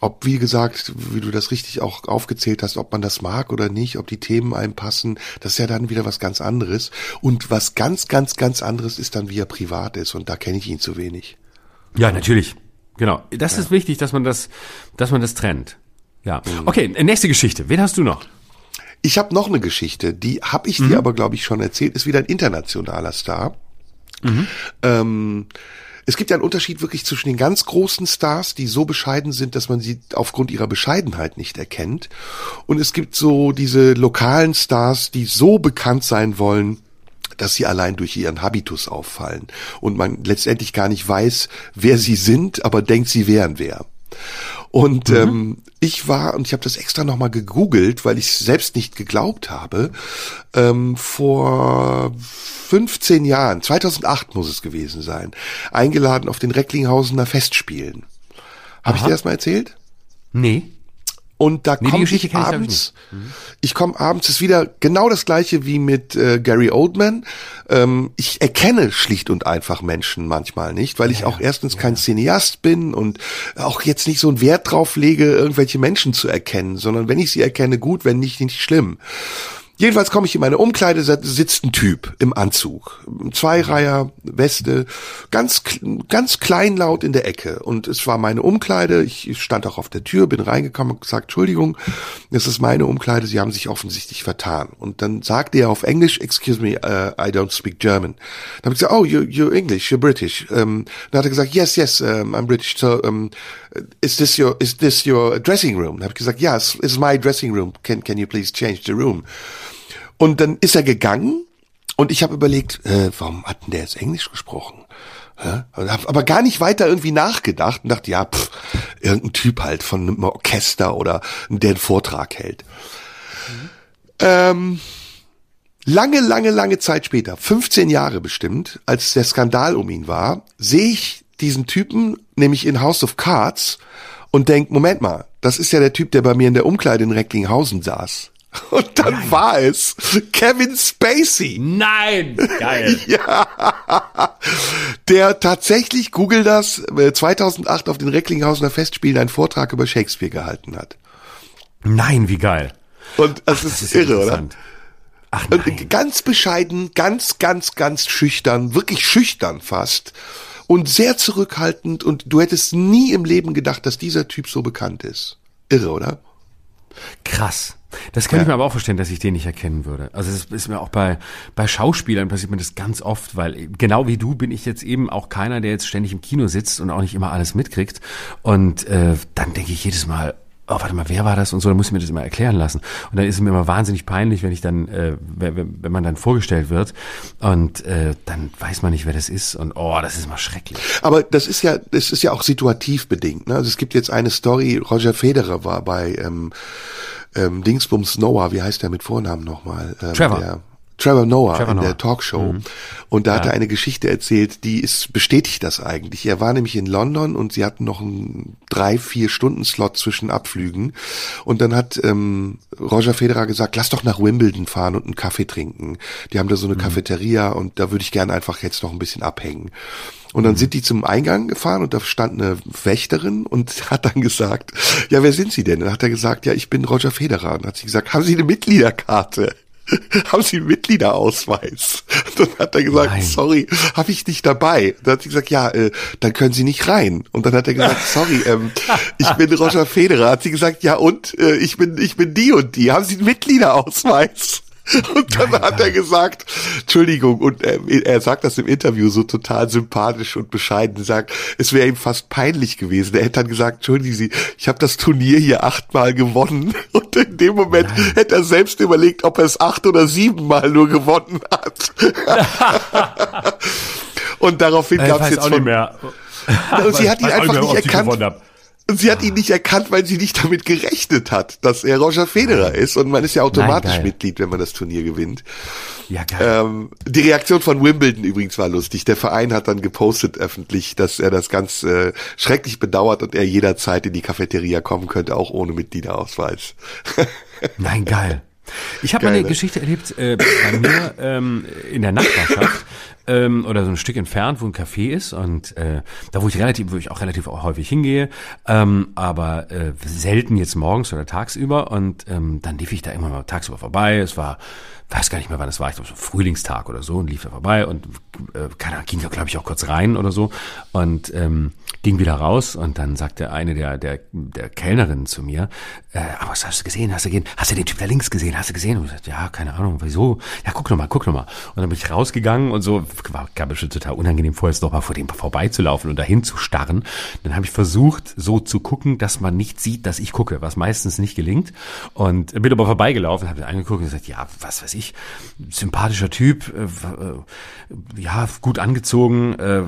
ob, wie gesagt, wie du das richtig auch aufgezählt hast, ob man das mag oder nicht, ob die Themen einem passen, das ist ja dann wieder was ganz anderes. Und was ganz, ganz, ganz anderes ist dann, wie er privat ist. Und da kenne ich ihn zu wenig. Ja, natürlich. Genau. Das ja. ist wichtig, dass man das, dass man das trennt. Ja. Mhm. Okay, nächste Geschichte. Wen hast du noch? Ich habe noch eine Geschichte, die habe ich mhm. dir aber, glaube ich, schon erzählt, ist wieder ein internationaler Star. Mhm. Ähm, es gibt ja einen Unterschied wirklich zwischen den ganz großen Stars, die so bescheiden sind, dass man sie aufgrund ihrer Bescheidenheit nicht erkennt. Und es gibt so diese lokalen Stars, die so bekannt sein wollen, dass sie allein durch ihren Habitus auffallen und man letztendlich gar nicht weiß, wer sie sind, aber denkt, sie wären wer. Und mhm. ähm, ich war, und ich habe das extra nochmal gegoogelt, weil ich selbst nicht geglaubt habe, ähm, vor 15 Jahren, 2008 muss es gewesen sein, eingeladen auf den Recklinghausener Festspielen. Habe ich dir das mal erzählt? Nee. Und da nee, komme ich abends, ich, mhm. ich komme abends, ist wieder genau das gleiche wie mit äh, Gary Oldman. Ähm, ich erkenne schlicht und einfach Menschen manchmal nicht, weil ich ja, auch erstens ja. kein Cineast bin und auch jetzt nicht so einen Wert drauf lege, irgendwelche Menschen zu erkennen, sondern wenn ich sie erkenne, gut, wenn nicht, nicht schlimm. Jedenfalls komme ich in meine Umkleide, sitzt ein Typ im Anzug. Zweireiher, Weste, ganz, ganz kleinlaut in der Ecke. Und es war meine Umkleide. Ich stand auch auf der Tür, bin reingekommen und gesagt, Entschuldigung, das ist meine Umkleide. Sie haben sich offensichtlich vertan. Und dann sagte er auf Englisch, excuse me, uh, I don't speak German. Dann habe ich gesagt, oh, you, you're English, you're British. Um, dann hat er gesagt, yes, yes, um, I'm British. So, um, is this your, is this your dressing room? Dann habe ich gesagt, yes, it's my dressing room. Can, can you please change the room? Und dann ist er gegangen und ich habe überlegt, äh, warum hat denn der jetzt Englisch gesprochen? Ja, hab aber gar nicht weiter irgendwie nachgedacht und dachte, ja, pff, irgendein Typ halt von einem Orchester oder der einen Vortrag hält. Mhm. Ähm, Lange, lange, lange Zeit später, 15 Jahre bestimmt, als der Skandal um ihn war, sehe ich diesen Typen nämlich in House of Cards und denk, Moment mal, das ist ja der Typ, der bei mir in der Umkleide in Recklinghausen saß. [LAUGHS] Und dann Nein. war es Kevin Spacey. Nein, geil. [LAUGHS] ja, der tatsächlich, google das, 2008 äh, auf den Recklinghausener Festspielen einen Vortrag über Shakespeare gehalten hat. Nein, wie geil. Und das, Ach, ist, das ist irre, oder? Ach nein. Ganz bescheiden, ganz, ganz, ganz schüchtern, wirklich schüchtern fast und sehr zurückhaltend und du hättest nie im Leben gedacht, dass dieser Typ so bekannt ist. Irre, oder? Krass. Das kann ja. ich mir aber auch verstehen, dass ich den nicht erkennen würde. Also das ist mir auch bei, bei Schauspielern passiert mir das ganz oft, weil genau wie du bin ich jetzt eben auch keiner, der jetzt ständig im Kino sitzt und auch nicht immer alles mitkriegt. Und äh, dann denke ich jedes Mal, oh, warte mal, wer war das und so, dann muss ich mir das immer erklären lassen. Und dann ist es mir immer wahnsinnig peinlich, wenn ich dann, äh, wenn, wenn man dann vorgestellt wird und äh, dann weiß man nicht, wer das ist und oh, das ist immer schrecklich. Aber das ist ja, das ist ja auch situativ bedingt. Ne? Also es gibt jetzt eine Story, Roger Federer war bei ähm, ähm, Dingsbums Noah, wie heißt der mit Vornamen nochmal? Ähm, Trevor. Der, Trevor Noah Trevor in Noah. der Talkshow. Mhm. Und da ja. hat er eine Geschichte erzählt, die ist, bestätigt das eigentlich. Er war nämlich in London und sie hatten noch einen drei, vier Stunden Slot zwischen Abflügen. Und dann hat ähm, Roger Federer gesagt, lass doch nach Wimbledon fahren und einen Kaffee trinken. Die haben da so eine mhm. Cafeteria und da würde ich gerne einfach jetzt noch ein bisschen abhängen. Und dann mhm. sind die zum Eingang gefahren und da stand eine Wächterin und [LAUGHS] hat dann gesagt, ja, wer sind Sie denn? Und dann hat er gesagt, ja, ich bin Roger Federer. Und dann hat sie gesagt, haben Sie eine Mitgliederkarte? [LAUGHS] haben Sie einen Mitgliederausweis? Dann hat er gesagt, Nein. sorry, habe ich nicht dabei. Dann hat sie gesagt, ja, äh, dann können Sie nicht rein. Und dann hat er gesagt, [LAUGHS] sorry, ähm, ich bin Roger Federer. Hat sie gesagt, ja und, äh, ich bin, ich bin die und die. Haben Sie einen Mitgliederausweis? [LAUGHS] Und dann nein, hat nein. er gesagt, Entschuldigung, und er, er, sagt das im Interview so total sympathisch und bescheiden, sagt, es wäre ihm fast peinlich gewesen. Er hätte dann gesagt, entschuldigen Sie, ich habe das Turnier hier achtmal gewonnen. [LAUGHS] Und in dem Moment nein. hätte er selbst überlegt, ob er es acht oder siebenmal nur gewonnen hat. [LAUGHS] und daraufhin gab es jetzt von... Und sie hat ihn einfach nicht erkannt. Und sie hat ihn nicht erkannt, weil sie nicht damit gerechnet hat, dass er Roger Federer ist. Und man ist ja automatisch Nein, Mitglied, wenn man das Turnier gewinnt. Ja, geil. Ähm, die Reaktion von Wimbledon übrigens war lustig. Der Verein hat dann gepostet öffentlich, dass er das ganz äh, schrecklich bedauert und er jederzeit in die Cafeteria kommen könnte, auch ohne Mitgliederausweis. Nein, geil. Ich habe eine ne? Geschichte erlebt äh, bei mir ähm, in der Nachbarschaft ähm, oder so ein Stück entfernt, wo ein Café ist und äh, da wo ich relativ, wo ich auch relativ häufig hingehe, ähm, aber äh, selten jetzt morgens oder tagsüber und ähm, dann lief ich da immer mal tagsüber vorbei. Es war weiß gar nicht mehr, wann es war, ich glaube so Frühlingstag oder so und lief da vorbei und äh, keine Ahnung, ging da glaube ich auch kurz rein oder so und ähm, ging wieder raus und dann sagte eine der der der Kellnerinnen zu mir, äh, aber was hast du gesehen? Hast du gesehen? Hast du den Typ da links gesehen? Hast du gesehen? Und ich sagte, ja, keine Ahnung, wieso? Ja, guck noch mal, guck noch mal. Und dann bin ich rausgegangen und so war gab es schon total unangenehm vorher jetzt noch mal vor dem vorbeizulaufen und dahin zu starren. Dann habe ich versucht so zu gucken, dass man nicht sieht, dass ich gucke, was meistens nicht gelingt und bin aber vorbeigelaufen, habe angeguckt und gesagt, ja, was weiß ich, sympathischer Typ, äh, äh, ja, gut angezogen, äh,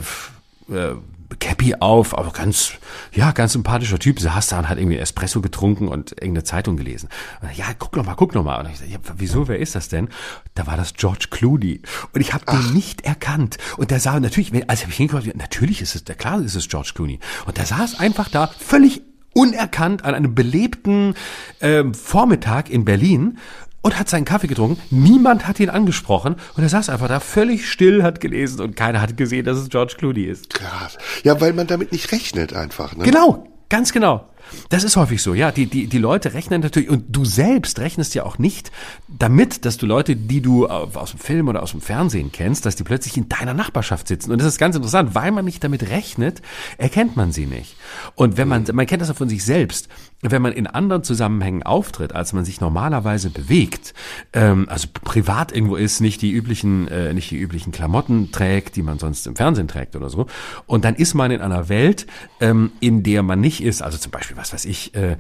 äh, Cappy auf, aber ganz, ja, ganz sympathischer Typ. Saß da und hat irgendwie Espresso getrunken und irgendeine Zeitung gelesen. Ja, guck noch mal, guck noch mal. Und ich dachte, ja, wieso, wer ist das denn? Da war das George Clooney. Und ich habe den nicht erkannt. Und der sah natürlich, als ich hingekommen natürlich ist es, klar ist es George Clooney. Und der saß einfach da völlig unerkannt an einem belebten ähm, Vormittag in Berlin und hat seinen Kaffee getrunken. Niemand hat ihn angesprochen und er saß einfach da völlig still, hat gelesen und keiner hat gesehen, dass es George Clooney ist. Krass. Ja, weil man damit nicht rechnet einfach. Ne? Genau, ganz genau. Das ist häufig so, ja. Die, die, die Leute rechnen natürlich, und du selbst rechnest ja auch nicht damit, dass du Leute, die du aus dem Film oder aus dem Fernsehen kennst, dass die plötzlich in deiner Nachbarschaft sitzen. Und das ist ganz interessant, weil man nicht damit rechnet, erkennt man sie nicht. Und wenn man, man kennt das auch von sich selbst, wenn man in anderen Zusammenhängen auftritt, als man sich normalerweise bewegt, ähm, also privat irgendwo ist, nicht die üblichen, äh, nicht die üblichen Klamotten trägt, die man sonst im Fernsehen trägt oder so, und dann ist man in einer Welt, ähm, in der man nicht ist, also zum Beispiel was weiß ich, äh,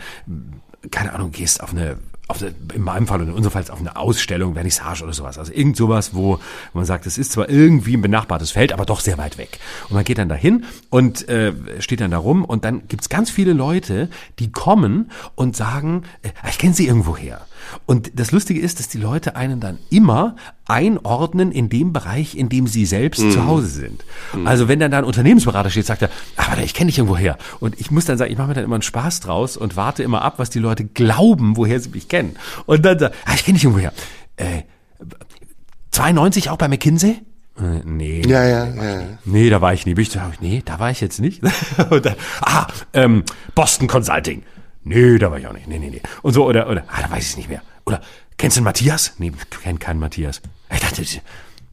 keine Ahnung, gehst auf eine auf in meinem Fall und in unserem Fall auf eine Ausstellung, Vernissage oder sowas. Also irgend sowas, wo man sagt, es ist zwar irgendwie ein benachbartes Feld, aber doch sehr weit weg. Und man geht dann dahin und äh, steht dann da rum und dann gibt's ganz viele Leute, die kommen und sagen, äh, ich kenne sie irgendwo her. Und das Lustige ist, dass die Leute einen dann immer einordnen in dem Bereich, in dem sie selbst mhm. zu Hause sind. Mhm. Also wenn dann da ein Unternehmensberater steht, sagt er, aber ich kenne dich irgendwo her. Und ich muss dann sagen, ich mache mir dann immer einen Spaß draus und warte immer ab, was die Leute glauben, woher sie mich kennen. Und dann sagt, ah, ich kenne dich irgendwo her. Äh, 92 auch bei McKinsey? Äh, nee. Ja, ja, ja. Nee, da war ich nie. Ich, nee, da war ich jetzt nicht. [LAUGHS] dann, ah, ähm, Boston Consulting. Nee, da war ich auch nicht. Nee, nee, nee. Und so, oder, oder, ah, da weiß ich nicht mehr. Oder, kennst du den Matthias? Nee, ich kenn keinen Matthias. Ich dachte,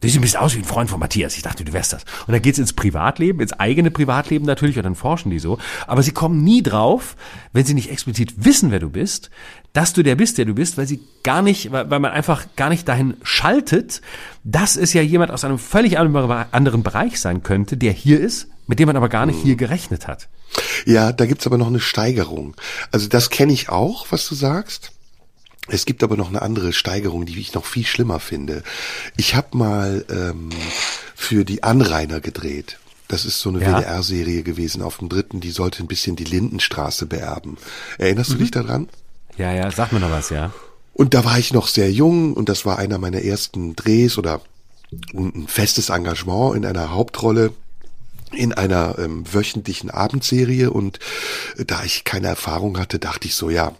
Du siehst ein bisschen aus wie ein Freund von Matthias. Ich dachte, du wärst das. Und dann geht's ins Privatleben, ins eigene Privatleben natürlich, und dann forschen die so. Aber sie kommen nie drauf, wenn sie nicht explizit wissen, wer du bist, dass du der bist, der du bist, weil sie gar nicht, weil, weil man einfach gar nicht dahin schaltet, dass es ja jemand aus einem völlig anderen Bereich sein könnte, der hier ist, mit dem man aber gar nicht hier gerechnet hat. Ja, da gibt's aber noch eine Steigerung. Also das kenne ich auch, was du sagst. Es gibt aber noch eine andere Steigerung, die ich noch viel schlimmer finde. Ich habe mal ähm, für die Anrainer gedreht. Das ist so eine ja. WDR-Serie gewesen auf dem dritten, die sollte ein bisschen die Lindenstraße beerben. Erinnerst mhm. du dich daran? Ja, ja, sag mir noch was, ja. Und da war ich noch sehr jung und das war einer meiner ersten Drehs oder ein festes Engagement in einer Hauptrolle in einer ähm, wöchentlichen Abendserie und da ich keine Erfahrung hatte, dachte ich so, ja,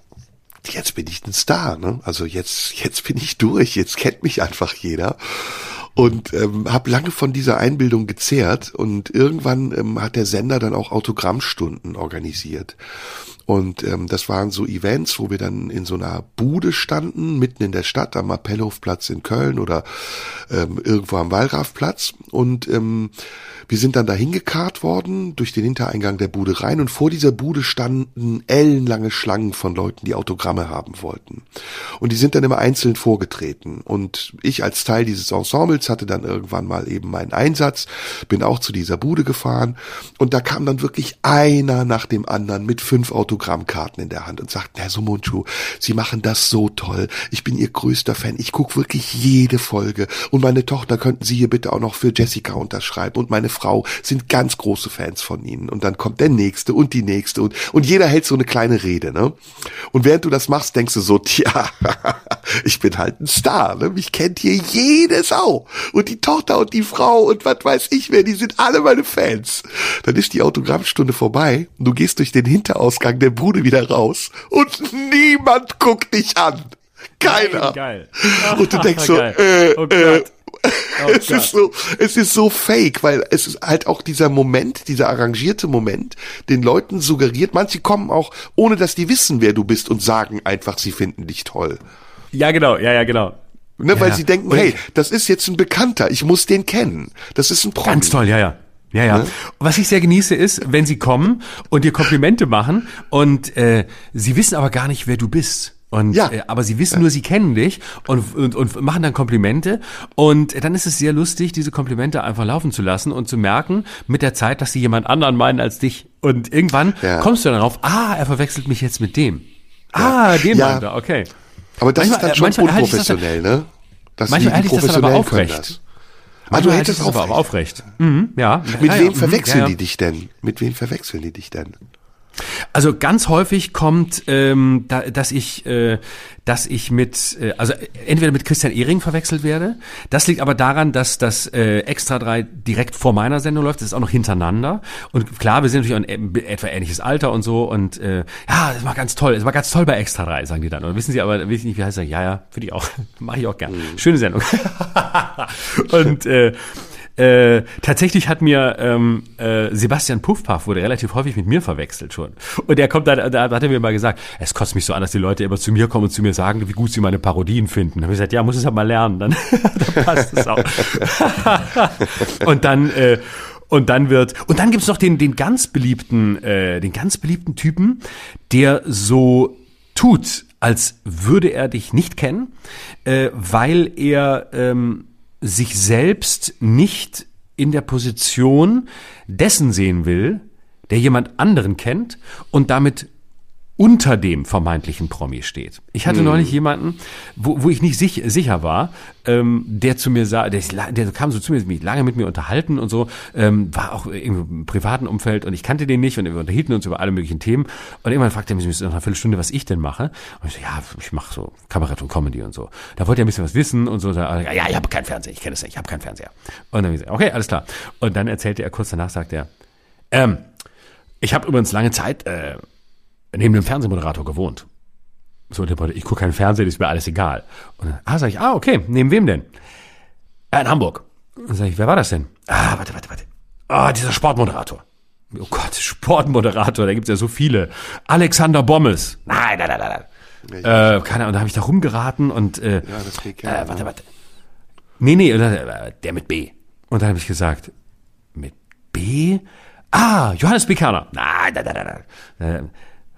jetzt bin ich ein Star, ne? Also jetzt, jetzt bin ich durch, jetzt kennt mich einfach jeder. Und ähm, habe lange von dieser Einbildung gezehrt und irgendwann ähm, hat der Sender dann auch Autogrammstunden organisiert. Und ähm, das waren so Events, wo wir dann in so einer Bude standen, mitten in der Stadt, am Appellhofplatz in Köln oder ähm, irgendwo am Wallrafplatz. Und ähm, wir sind dann dahin gekarrt worden, durch den Hintereingang der Bude rein und vor dieser Bude standen ellenlange Schlangen von Leuten, die Autogramme haben wollten. Und die sind dann immer einzeln vorgetreten. Und ich als Teil dieses Ensembles hatte dann irgendwann mal eben meinen Einsatz, bin auch zu dieser Bude gefahren und da kam dann wirklich einer nach dem anderen mit fünf Autogrammkarten in der Hand und sagten, Herr Sumunchu, Sie machen das so toll. Ich bin Ihr größter Fan. Ich gucke wirklich jede Folge. Und meine Tochter könnten Sie hier bitte auch noch für Jessica unterschreiben und meine Frau sind ganz große Fans von ihnen. Und dann kommt der nächste und die nächste und, und jeder hält so eine kleine Rede, ne? Und während du das machst, denkst du so, [LAUGHS] tja, ich bin halt ein Star, ne? Mich kennt hier jede Sau. Und die Tochter und die Frau und was weiß ich wer, die sind alle meine Fans. Dann ist die Autogrammstunde vorbei und du gehst durch den Hinterausgang der Bude wieder raus und niemand guckt dich an. Keiner. Geil. Und du denkst [LAUGHS] so, äh, oh äh, Oh [LAUGHS] es ist so, es ist so fake, weil es ist halt auch dieser Moment, dieser arrangierte Moment, den Leuten suggeriert. Manche kommen auch, ohne dass die wissen, wer du bist und sagen einfach, sie finden dich toll. Ja, genau, ja, ja, genau. Ne, ja, weil sie denken, hey, das ist jetzt ein Bekannter, ich muss den kennen. Das ist ein Promi. Ganz toll, ja, ja. Ja, ja. Ne? Was ich sehr genieße ist, wenn sie kommen und dir Komplimente machen und äh, sie wissen aber gar nicht, wer du bist. Und, ja. Äh, aber sie wissen ja. nur, sie kennen dich und, und, und machen dann Komplimente. Und dann ist es sehr lustig, diese Komplimente einfach laufen zu lassen und zu merken mit der Zeit, dass sie jemand anderen meinen als dich. Und irgendwann ja. kommst du dann darauf, ah, er verwechselt mich jetzt mit dem. Ah, den ja. meint er, okay. Aber das manchmal, ist dann schon unprofessionell, das, ne? Das manchmal halte ich das dann aber aufrecht. Ah, du hältst es aufrecht. aufrecht. Mhm, ja. Mit wem verwechseln die dich denn? Mit wem verwechseln die dich denn? Also ganz häufig kommt, ähm, da, dass ich, äh, dass ich mit, äh, also entweder mit Christian Ehring verwechselt werde. Das liegt aber daran, dass das äh, Extra 3 direkt vor meiner Sendung läuft. Das ist auch noch hintereinander. Und klar, wir sind natürlich ein etwa ähnliches Alter und so. Und äh, ja, das war ganz toll. Es war ganz toll bei Extra 3, sagen die dann. Und wissen Sie aber, wissen nicht, wie heißt er? Ja, ja, finde ich auch. [LAUGHS] Mache ich auch gern. Mhm. Schöne Sendung. [LAUGHS] und äh, äh, tatsächlich hat mir ähm, äh, Sebastian Puffpaff wurde relativ häufig mit mir verwechselt schon. Und er kommt dann, da hat er mir mal gesagt, es kotzt mich so an, dass die Leute immer zu mir kommen und zu mir sagen, wie gut sie meine Parodien finden. Da habe ich gesagt, ja, muss es ja mal lernen, dann, [LAUGHS] dann passt es auch. [LAUGHS] und dann äh, und dann wird und dann gibt's noch den den ganz beliebten äh, den ganz beliebten Typen, der so tut, als würde er dich nicht kennen, äh, weil er ähm, sich selbst nicht in der Position dessen sehen will, der jemand anderen kennt und damit unter dem vermeintlichen Promi steht. Ich hatte Hm. neulich jemanden, wo, wo ich nicht sich, sicher war, ähm, der zu mir sah, der, der kam so zu mir, mich lange mit mir unterhalten und so, ähm, war auch irgendwie im privaten Umfeld und ich kannte den nicht und wir unterhielten uns über alle möglichen Themen und irgendwann fragte er mich so nach einer Viertelstunde, was ich denn mache. Und ich so, ja, ich mache so Kabarett und Comedy und so. Da wollte er ein bisschen was wissen und so, ja, ja, ich habe keinen Fernseher, ich kenne es nicht, ich habe keinen Fernseher. Und dann ich gesagt, okay, alles klar. Und dann erzählte er kurz danach, sagt er, ähm, ich habe übrigens lange Zeit äh, neben dem Fernsehmoderator gewohnt. So, der ich gucke keinen Fernseher, ist mir alles egal. Und dann, ah, sag ich, ah, okay, neben wem denn? Äh, in Hamburg. Und dann sag ich, wer war das denn? Ah, warte, warte, warte. Ah, dieser Sportmoderator. Oh Gott, [LAUGHS] Sportmoderator, da gibt's ja so viele. Alexander Bommes. Nein, nein, nein, nein. nein. Äh, keine Ahnung, da habe ich da rumgeraten und äh, Ja, das geht äh, warte, warte. Nee, nee, äh, der mit B. Und dann habe ich gesagt, mit B? Ah, Johannes Bekerner. Nein, nein, nein, nein, nein. Äh,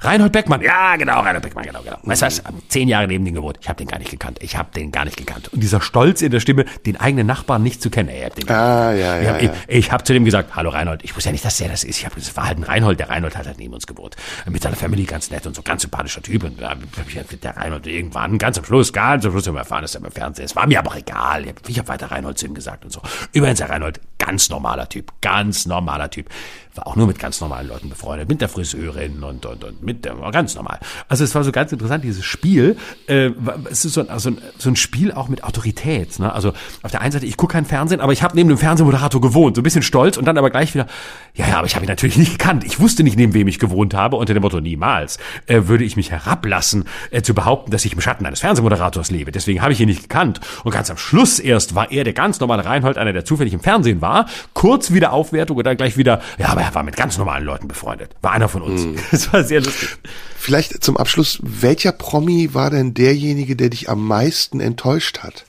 Reinhold Beckmann. Ja, genau, Reinhold Beckmann, genau, genau. Weißt du was? Zehn Jahre neben dem gewohnt. Ich habe den gar nicht gekannt. Ich habe den gar nicht gekannt. Und dieser Stolz in der Stimme, den eigenen Nachbarn nicht zu kennen. Ey, ich hab den Ah, ja, ich ja, hab, ja. Ich, ich habe zu dem gesagt, hallo Reinhold, ich wusste ja nicht, dass der das ist. Ich habe war halt ein Reinhold, der Reinhold hat halt neben uns gewohnt. Mit seiner Family ganz nett und so ganz sympathischer Typ. Und da ich halt der Reinhold irgendwann, ganz am Schluss, ganz am Schluss haben wir erfahren, dass er im Fernsehen ist. War mir aber auch egal. Ich habe ich hab weiter Reinhold zu ihm gesagt und so. Übrigens, der Reinhold, ganz normaler Typ, ganz normaler Typ. War auch nur mit ganz normalen Leuten befreundet, mit der Friseurin und, und, und mit der, ganz normal. Also es war so ganz interessant, dieses Spiel. Äh, es ist so ein, also ein, so ein Spiel auch mit Autorität. Ne? Also auf der einen Seite, ich gucke kein Fernsehen, aber ich habe neben dem Fernsehmoderator gewohnt. So ein bisschen stolz und dann aber gleich wieder, ja, ja, aber ich habe ihn natürlich nicht gekannt. Ich wusste nicht, neben wem ich gewohnt habe. Unter dem Motto, niemals äh, würde ich mich herablassen, äh, zu behaupten, dass ich im Schatten eines Fernsehmoderators lebe. Deswegen habe ich ihn nicht gekannt. Und ganz am Schluss erst war er der ganz normale Reinhold, einer, der zufällig im Fernsehen war. Kurz wieder Aufwertung und dann gleich wieder, ja, aber er war mit ganz normalen Leuten befreundet. War einer von uns. [LAUGHS] Das war sehr lustig. Vielleicht zum Abschluss, welcher Promi war denn derjenige, der dich am meisten enttäuscht hat?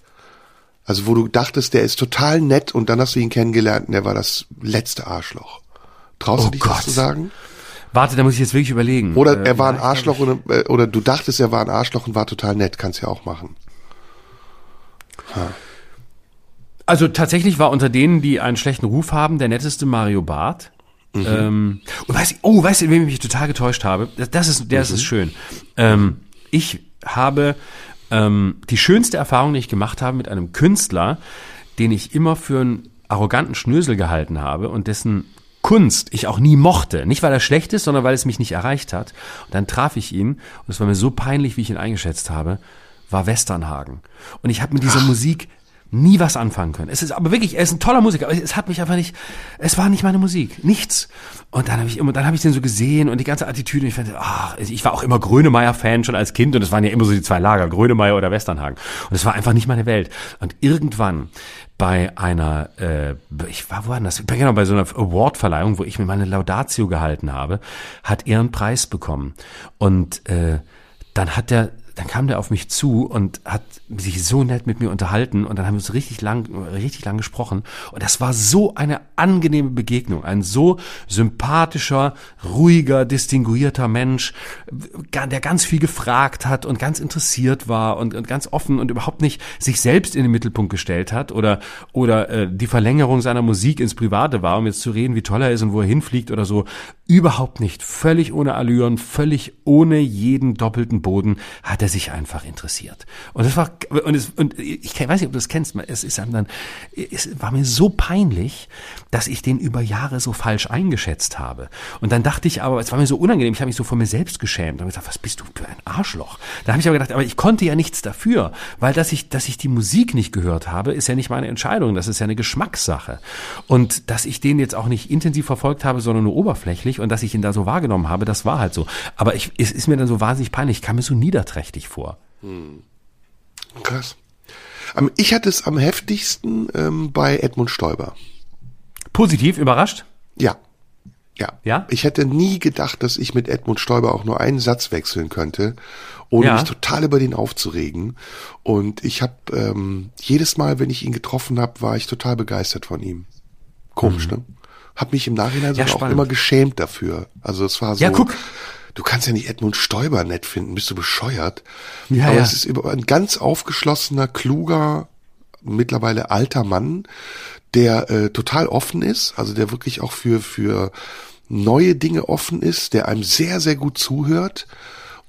Also wo du dachtest, der ist total nett und dann hast du ihn kennengelernt und der war das letzte Arschloch. Traust Oh du dich das Gott. zu sagen? Warte, da muss ich jetzt wirklich überlegen. Oder Äh, er war ein ich Arschloch oder, äh, oder du dachtest, er war ein Arschloch und war total nett. Kannst ja auch machen. Also tatsächlich war unter denen, die einen schlechten Ruf haben, der netteste Mario Barth. Ähm, und weiß ich, oh, weißt du, in wem ich mich total getäuscht habe? Das, das ist, der ist schön. Ähm, ich habe ähm, die schönste Erfahrung, die ich gemacht habe mit einem Künstler, den ich immer für einen arroganten Schnösel gehalten habe und dessen Kunst ich auch nie mochte. Nicht, weil er schlecht ist, sondern weil es mich nicht erreicht hat. Und dann traf ich ihn und es war mir so peinlich, wie ich ihn eingeschätzt habe, war Westernhagen. Und ich habe mit dieser Musik nie was anfangen können. Es ist aber wirklich, er ist ein toller Musiker, aber es hat mich einfach nicht, es war nicht meine Musik, nichts. Und dann habe ich immer, dann habe ich den so gesehen und die ganze Attitüde, ich fand, ach, ich war auch immer Grönemeyer-Fan schon als Kind und es waren ja immer so die zwei Lager, Grönemeyer oder Westernhagen. Und es war einfach nicht meine Welt. Und irgendwann bei einer, äh, ich war, wo war denn das? Genau, bei so einer Award-Verleihung, wo ich mir meine Laudatio gehalten habe, hat er einen Preis bekommen. Und äh, dann hat der dann kam der auf mich zu und hat sich so nett mit mir unterhalten und dann haben wir uns richtig lang, richtig lang gesprochen. Und das war so eine angenehme Begegnung, ein so sympathischer, ruhiger, distinguierter Mensch, der ganz viel gefragt hat und ganz interessiert war und, und ganz offen und überhaupt nicht sich selbst in den Mittelpunkt gestellt hat oder oder äh, die Verlängerung seiner Musik ins Private war, um jetzt zu reden, wie toll er ist und wo er hinfliegt oder so, überhaupt nicht, völlig ohne Allüren, völlig ohne jeden doppelten Boden. Hat er sich einfach interessiert. Und das war, und, es, und ich weiß nicht, ob du das kennst, es ist einem dann, es war mir so peinlich, dass ich den über Jahre so falsch eingeschätzt habe. Und dann dachte ich aber, es war mir so unangenehm, ich habe mich so vor mir selbst geschämt und gesagt, was bist du für ein Arschloch? Da habe ich aber gedacht, aber ich konnte ja nichts dafür, weil dass ich, dass ich die Musik nicht gehört habe, ist ja nicht meine Entscheidung, das ist ja eine Geschmackssache. Und dass ich den jetzt auch nicht intensiv verfolgt habe, sondern nur oberflächlich und dass ich ihn da so wahrgenommen habe, das war halt so. Aber ich, es ist mir dann so wahnsinnig peinlich, ich kam mir so niederträchtig vor. Krass. Am- Ich hatte es am heftigsten ähm, bei Edmund Stoiber. Positiv überrascht? Ja. Ja. Ja? Ich hätte nie gedacht, dass ich mit Edmund Stoiber auch nur einen Satz wechseln könnte, ohne Ja. mich total über den aufzuregen. Und ich habe ähm, jedes Mal, wenn ich ihn getroffen habe, war ich total begeistert von ihm. Komisch, ne? Hab mich im Nachhinein Mhm. Ja, auch immer geschämt dafür. Also es war so. Ja, guck. Du kannst ja nicht Edmund Stoiber nett finden, bist du bescheuert? Ja, Aber ja. es ist über ein ganz aufgeschlossener, kluger, mittlerweile alter Mann, der äh, total offen ist, also der wirklich auch für für neue Dinge offen ist, der einem sehr sehr gut zuhört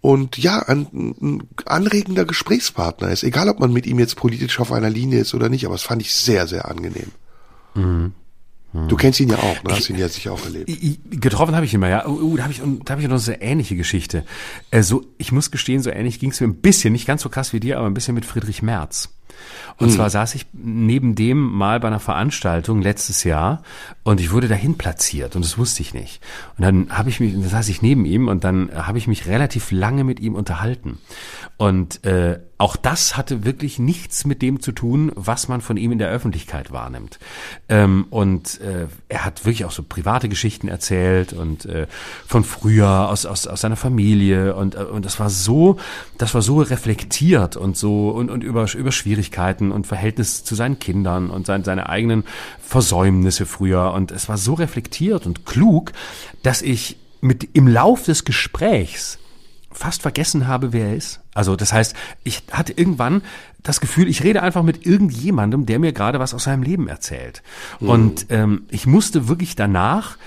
und ja, ein, ein anregender Gesprächspartner ist. Egal, ob man mit ihm jetzt politisch auf einer Linie ist oder nicht, aber das fand ich sehr, sehr angenehm. Mhm. Du kennst ihn ja auch, ne? hast ihn ja sicher auch erlebt. Getroffen habe ich ihn mal, ja. Uh, da habe ich, da hab ich noch so eine ähnliche Geschichte. Äh, so, ich muss gestehen, so ähnlich ging es mir ein bisschen, nicht ganz so krass wie dir, aber ein bisschen mit Friedrich Merz. Und mhm. zwar saß ich neben dem mal bei einer Veranstaltung letztes Jahr und ich wurde dahin platziert und das wusste ich nicht. Und dann habe ich mich, da saß ich neben ihm und dann habe ich mich relativ lange mit ihm unterhalten. Und äh, auch das hatte wirklich nichts mit dem zu tun, was man von ihm in der Öffentlichkeit wahrnimmt. Ähm, und äh, er hat wirklich auch so private Geschichten erzählt und äh, von früher aus, aus, aus seiner Familie und, äh, und das war so, das war so reflektiert und so und, und über, über Schwierigkeiten und Verhältnis zu seinen Kindern und sein, seine eigenen Versäumnisse früher und es war so reflektiert und klug, dass ich mit im Lauf des Gesprächs fast vergessen habe, wer er ist. Also das heißt, ich hatte irgendwann das Gefühl, ich rede einfach mit irgendjemandem, der mir gerade was aus seinem Leben erzählt. Mhm. Und ähm, ich musste wirklich danach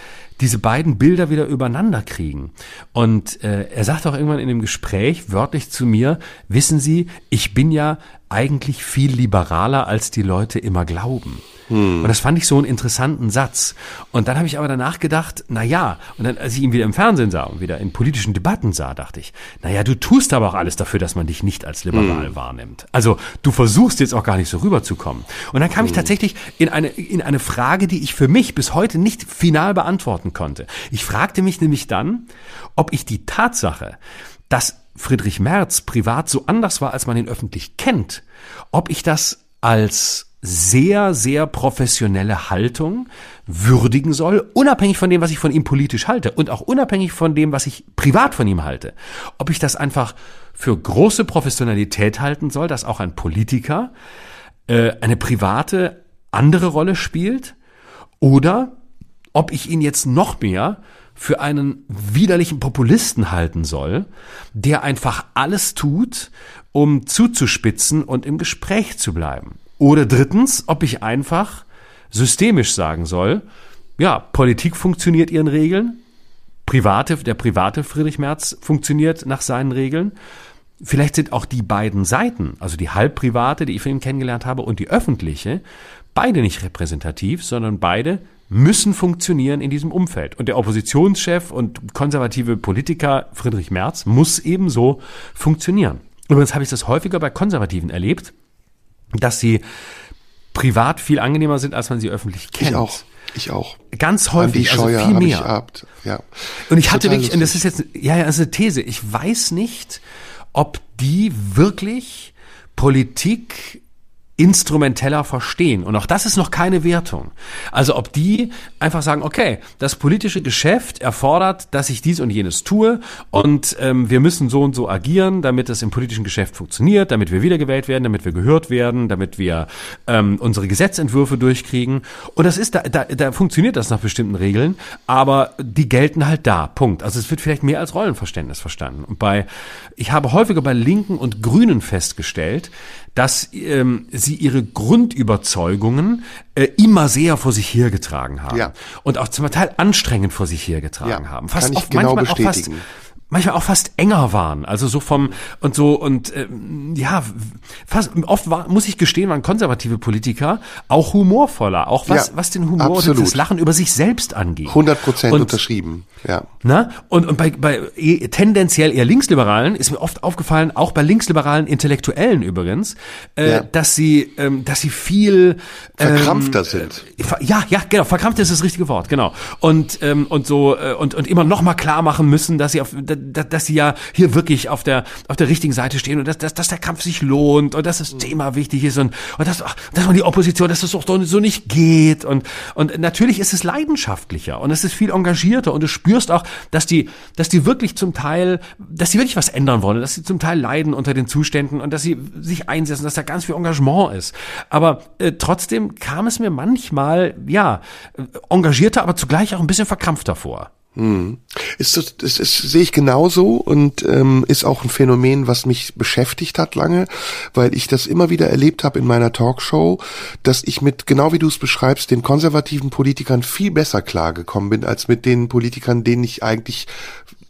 diese beiden Bilder wieder übereinander kriegen. Und äh, er sagt auch irgendwann in dem Gespräch wörtlich zu mir, wissen Sie, ich bin ja eigentlich viel liberaler, als die Leute immer glauben. Hm. Und das fand ich so einen interessanten Satz. Und dann habe ich aber danach gedacht, na ja, und dann, als ich ihn wieder im Fernsehen sah und wieder in politischen Debatten sah, dachte ich, na ja, du tust aber auch alles dafür, dass man dich nicht als liberal hm. wahrnimmt. Also du versuchst jetzt auch gar nicht so rüberzukommen. Und dann kam hm. ich tatsächlich in eine, in eine Frage, die ich für mich bis heute nicht final beantworten konnte. Ich fragte mich nämlich dann, ob ich die Tatsache, dass Friedrich Merz privat so anders war, als man ihn öffentlich kennt, ob ich das als sehr, sehr professionelle Haltung würdigen soll, unabhängig von dem, was ich von ihm politisch halte und auch unabhängig von dem, was ich privat von ihm halte. Ob ich das einfach für große Professionalität halten soll, dass auch ein Politiker äh, eine private andere Rolle spielt oder ob ich ihn jetzt noch mehr für einen widerlichen Populisten halten soll, der einfach alles tut, um zuzuspitzen und im Gespräch zu bleiben. Oder drittens, ob ich einfach systemisch sagen soll, ja, Politik funktioniert ihren Regeln, private, der private Friedrich Merz funktioniert nach seinen Regeln. Vielleicht sind auch die beiden Seiten, also die halbprivate, die ich von ihm kennengelernt habe, und die öffentliche, beide nicht repräsentativ, sondern beide müssen funktionieren in diesem Umfeld. Und der Oppositionschef und konservative Politiker Friedrich Merz muss ebenso funktionieren. Übrigens habe ich das häufiger bei Konservativen erlebt, dass sie privat viel angenehmer sind, als man sie öffentlich kennt. Ich auch. Ich auch. Ganz häufig, also viel mehr. Gehabt. Ja. Und ich hatte wirklich, und das ist jetzt, ja, ja, das ist eine These. Ich weiß nicht, ob die wirklich Politik instrumenteller verstehen. Und auch das ist noch keine Wertung. Also ob die einfach sagen, okay, das politische Geschäft erfordert, dass ich dies und jenes tue und ähm, wir müssen so und so agieren, damit es im politischen Geschäft funktioniert, damit wir wiedergewählt werden, damit wir gehört werden, damit wir ähm, unsere Gesetzentwürfe durchkriegen. Und das ist, da, da, da funktioniert das nach bestimmten Regeln, aber die gelten halt da. Punkt. Also es wird vielleicht mehr als Rollenverständnis verstanden. Und bei, ich habe häufiger bei Linken und Grünen festgestellt, dass ähm, sie ihre Grundüberzeugungen äh, immer sehr vor sich hergetragen haben. Ja. Und auch zum Teil anstrengend vor sich hergetragen ja, haben. Fast kann ich oft, genau bestätigen. Manchmal auch fast enger waren. Also so vom und so und äh, ja, fast oft war, muss ich gestehen, waren konservative Politiker auch humorvoller, auch was ja, was den Humor und das Lachen über sich selbst angeht. 100 Prozent unterschrieben. Ja. Na und und bei bei eh, tendenziell eher Linksliberalen ist mir oft aufgefallen, auch bei linksliberalen Intellektuellen übrigens, äh, ja. dass sie ähm, dass sie viel ähm, verkrampfter sind. Äh, ja, ja, genau, verkrampft ist das richtige Wort, genau. Und ähm, und so äh, und und immer noch mal klar machen müssen, dass sie auf dass sie ja hier wirklich auf der, auf der richtigen Seite stehen und dass, dass, dass der Kampf sich lohnt und dass das Thema wichtig ist und, und dass, dass man die Opposition, dass das doch so nicht geht und, und natürlich ist es leidenschaftlicher und es ist viel engagierter und du spürst auch, dass die, dass die wirklich zum Teil, dass sie wirklich was ändern wollen, dass sie zum Teil leiden unter den Zuständen und dass sie sich einsetzen, dass da ganz viel Engagement ist. Aber äh, trotzdem kam es mir manchmal, ja, engagierter, aber zugleich auch ein bisschen verkrampfter vor. Hm. Ist das, das ist, sehe ich genauso und ähm, ist auch ein Phänomen, was mich beschäftigt hat lange, weil ich das immer wieder erlebt habe in meiner Talkshow, dass ich mit, genau wie du es beschreibst, den konservativen Politikern viel besser klargekommen bin, als mit den Politikern, denen ich eigentlich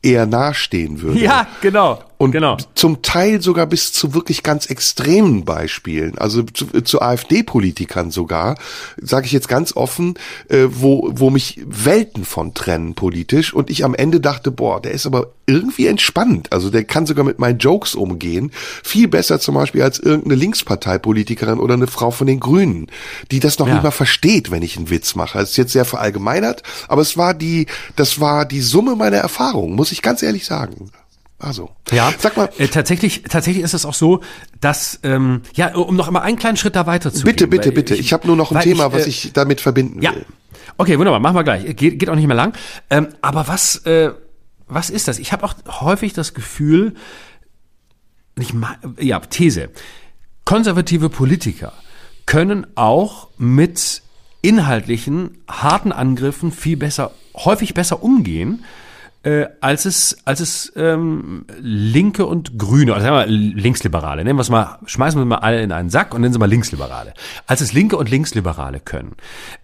eher nahestehen würde. Ja, genau. Und genau. zum Teil sogar bis zu wirklich ganz extremen Beispielen, also zu, zu AfD-Politikern sogar, sage ich jetzt ganz offen, äh, wo, wo mich Welten von trennen politisch und ich am Ende dachte, boah, der ist aber irgendwie entspannt, also der kann sogar mit meinen Jokes umgehen, viel besser zum Beispiel als irgendeine Linksparteipolitikerin oder eine Frau von den Grünen, die das noch Ja. nicht mal versteht, wenn ich einen Witz mache. Es ist jetzt sehr verallgemeinert, aber es war die, das war die Summe meiner Erfahrungen, muss ich ganz ehrlich sagen. Also, Ja, sag mal, äh, tatsächlich, tatsächlich ist es auch so, dass, ähm, ja, um noch mal einen kleinen Schritt da weiter zu bitte, gehen, bitte, bitte. Ich, habe nur noch ein Thema, ich, was äh, ich damit verbinden Ja. will. Okay, wunderbar, machen wir gleich. Geht, geht auch nicht mehr lang. Ähm, aber was, äh, was ist das? Ich habe auch häufig das Gefühl, ich ma- ja, These. Konservative Politiker können auch mit inhaltlichen, harten Angriffen viel besser, häufig besser umgehen, äh, als es, als es ähm, Linke und Grüne, also sagen wir mal Linksliberale, nennen wir es mal, schmeißen wir mal alle in einen Sack und nennen sie mal Linksliberale, als es Linke und Linksliberale können,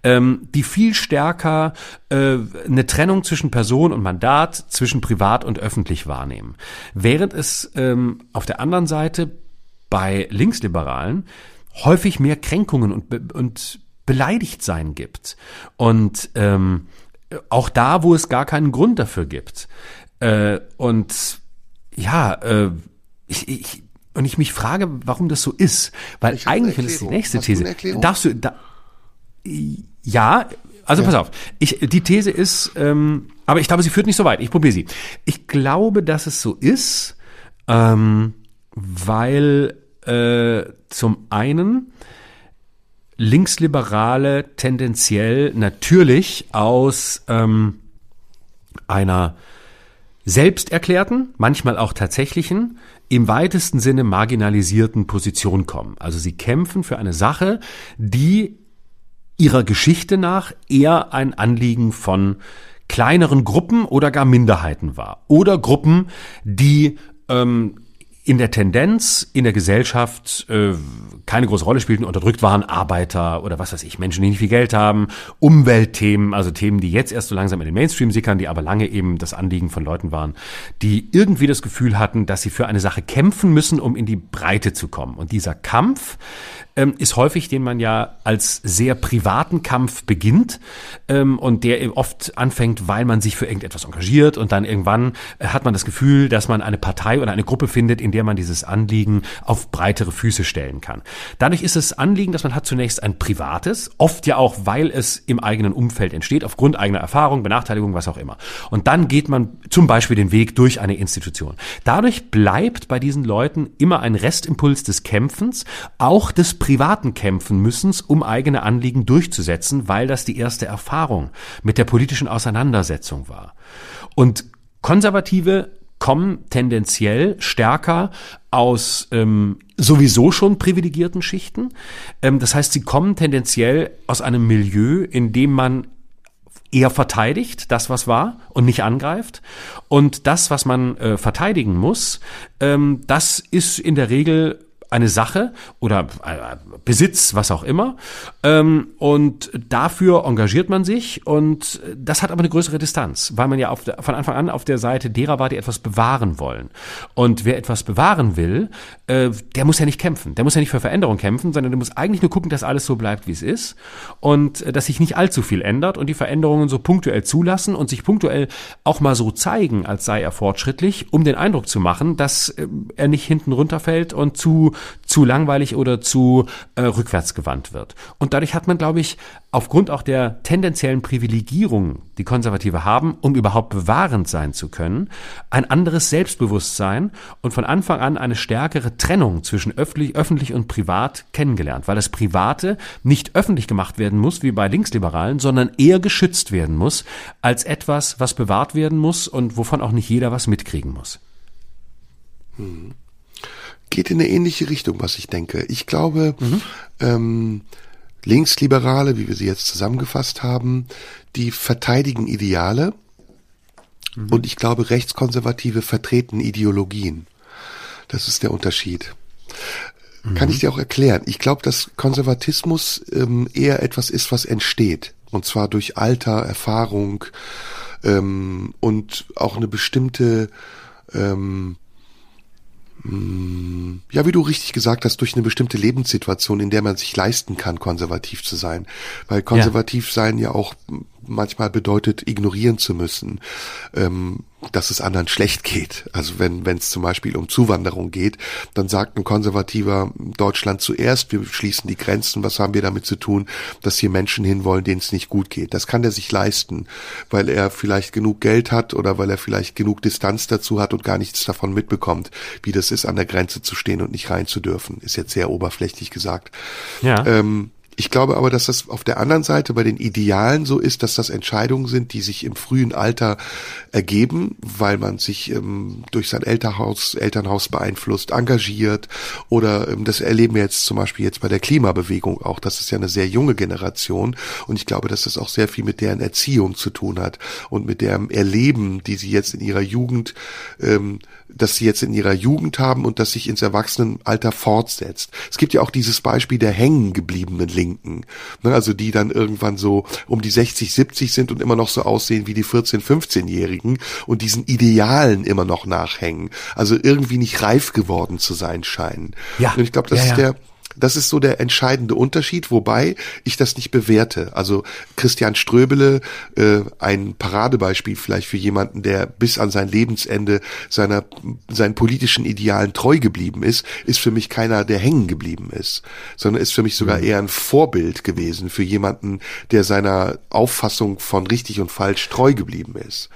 ähm, die viel stärker äh, eine Trennung zwischen Person und Mandat, zwischen privat und öffentlich wahrnehmen. Während es ähm, auf der anderen Seite bei Linksliberalen häufig mehr Kränkungen und, und beleidigt sein gibt. Und ähm, auch da, wo es gar keinen Grund dafür gibt. Äh, und ja, äh, ich, ich, und ich mich frage, warum das so ist. Weil eigentlich, das ist die nächste Hast These, darfst du, da, ja, also pass auf. Ich, die These ist, ähm, aber ich glaube, sie führt nicht so weit. Ich probiere sie. Ich glaube, dass es so ist, ähm, weil äh, zum einen Linksliberale tendenziell natürlich aus ähm, einer selbsterklärten, manchmal auch tatsächlichen, im weitesten Sinne marginalisierten Position kommen. Also sie kämpfen für eine Sache, die ihrer Geschichte nach eher ein Anliegen von kleineren Gruppen oder gar Minderheiten war. Oder Gruppen, die ähm, in der Tendenz in der Gesellschaft äh, keine große Rolle spielten, unterdrückt waren, Arbeiter oder was weiß ich, Menschen, die nicht viel Geld haben, Umweltthemen, also Themen, die jetzt erst so langsam in den Mainstream sickern, die aber lange eben das Anliegen von Leuten waren, die irgendwie das Gefühl hatten, dass sie für eine Sache kämpfen müssen, um in die Breite zu kommen. Und dieser Kampf ähm, ist häufig, den man ja als sehr privaten Kampf beginnt ähm, und der eben oft anfängt, weil man sich für irgendetwas engagiert und dann irgendwann äh, hat man das Gefühl, dass man eine Partei oder eine Gruppe findet, in der man dieses Anliegen auf breitere Füße stellen kann. Dadurch ist das Anliegen, dass man hat zunächst ein privates, oft ja auch, weil es im eigenen Umfeld entsteht, aufgrund eigener Erfahrung, Benachteiligung, was auch immer. Und dann geht man zum Beispiel den Weg durch eine Institution. Dadurch bleibt bei diesen Leuten immer ein Restimpuls des Kämpfens, auch des privaten Kämpfen müssens, um eigene Anliegen durchzusetzen, weil das die erste Erfahrung mit der politischen Auseinandersetzung war. Und Konservative kommen tendenziell stärker aus ähm, sowieso schon privilegierten Schichten. Ähm, das heißt, sie kommen tendenziell aus einem Milieu, in dem man eher verteidigt, das was war und nicht angreift. Und das, was man äh, verteidigen muss, ähm, das ist in der Regel eine Sache oder äh, Besitz, was auch immer. Ähm, und dafür engagiert man sich und das hat aber eine größere Distanz, weil man ja der, von Anfang an auf der Seite derer war, die etwas bewahren wollen. Und wer etwas bewahren will, äh, der muss ja nicht kämpfen. Der muss ja nicht für Veränderung kämpfen, sondern der muss eigentlich nur gucken, dass alles so bleibt, wie es ist und äh, dass sich nicht allzu viel ändert und die Veränderungen so punktuell zulassen und sich punktuell auch mal so zeigen, als sei er fortschrittlich, um den Eindruck zu machen, dass er nicht hinten runterfällt und zu zu langweilig oder zu äh, rückwärts gewandt wird. Und dadurch hat man, glaube ich, aufgrund auch der tendenziellen Privilegierung, die Konservative haben, um überhaupt bewahrend sein zu können, ein anderes Selbstbewusstsein und von Anfang an eine stärkere Trennung zwischen öffentlich, öffentlich und privat kennengelernt, weil das Private nicht öffentlich gemacht werden muss, wie bei Linksliberalen, sondern eher geschützt werden muss, als etwas, was bewahrt werden muss und wovon auch nicht jeder was mitkriegen muss. Geht in eine ähnliche Richtung, was ich denke. Ich glaube, ähm, Linksliberale, wie wir sie jetzt zusammengefasst haben, die verteidigen Ideale und ich glaube, Rechtskonservative vertreten Ideologien. Das ist der Unterschied. Kann ich dir auch erklären. Ich glaube, dass Konservatismus ähm, eher etwas ist, was entsteht. Und zwar durch Alter, Erfahrung ähm, und auch eine bestimmte ähm, Ja, wie du richtig gesagt hast, durch eine bestimmte Lebenssituation, in der man sich leisten kann, konservativ zu sein. Weil konservativ sein ja auch manchmal bedeutet, ignorieren zu müssen, ähm, dass es anderen schlecht geht. Also wenn wenn es zum Beispiel um Zuwanderung geht, dann sagt ein konservativer Deutschland zuerst, wir schließen die Grenzen, was haben wir damit zu tun, dass hier Menschen hinwollen, denen es nicht gut geht. Das kann er sich leisten, weil er vielleicht genug Geld hat oder weil er vielleicht genug Distanz dazu hat und gar nichts davon mitbekommt, wie das ist, an der Grenze zu stehen und nicht rein zu dürfen. Ist jetzt sehr oberflächlich gesagt. Ja. Ähm, ich glaube aber, dass das auf der anderen Seite bei den Idealen so ist, dass das Entscheidungen sind, die sich im frühen Alter ergeben, weil man sich ähm, durch sein Elternhaus, Elternhaus beeinflusst, engagiert oder ähm, das erleben wir jetzt zum Beispiel jetzt bei der Klimabewegung auch. Das ist ja eine sehr junge Generation und ich glaube, dass das auch sehr viel mit deren Erziehung zu tun hat und mit deren Erleben, die sie jetzt in ihrer Jugend ähm, das sie jetzt in ihrer Jugend haben und das sich ins Erwachsenenalter fortsetzt. Es gibt ja auch dieses Beispiel der hängen gebliebenen Linken, ne, also die dann irgendwann so um die 60, 70 sind und immer noch so aussehen wie die 14, 15-Jährigen und diesen Idealen immer noch nachhängen. Also irgendwie nicht reif geworden zu sein scheinen. Ja. Und ich glaube, das ja, ja. ist der das ist so der entscheidende Unterschied, wobei ich das nicht bewerte. Also Christian Ströbele, äh, ein Paradebeispiel vielleicht für jemanden, der bis an sein Lebensende seiner seinen politischen Idealen treu geblieben ist, ist für mich keiner, der hängen geblieben ist, sondern ist für mich sogar mhm. eher ein Vorbild gewesen für jemanden, der seiner Auffassung von richtig und falsch treu geblieben ist.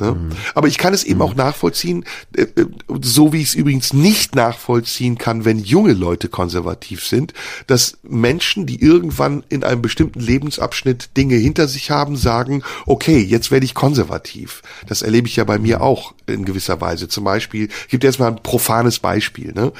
Ne? Mhm. Aber ich kann es eben mhm. auch nachvollziehen, äh, äh, so wie ich es übrigens nicht nachvollziehen kann, wenn junge Leute konservativ sind, dass Menschen, die irgendwann in einem bestimmten Lebensabschnitt Dinge hinter sich haben, sagen, okay, jetzt werde ich konservativ. Das erlebe ich ja bei mir auch in gewisser Weise. Zum Beispiel, ich gebe dir jetzt mal ein profanes Beispiel. Ne?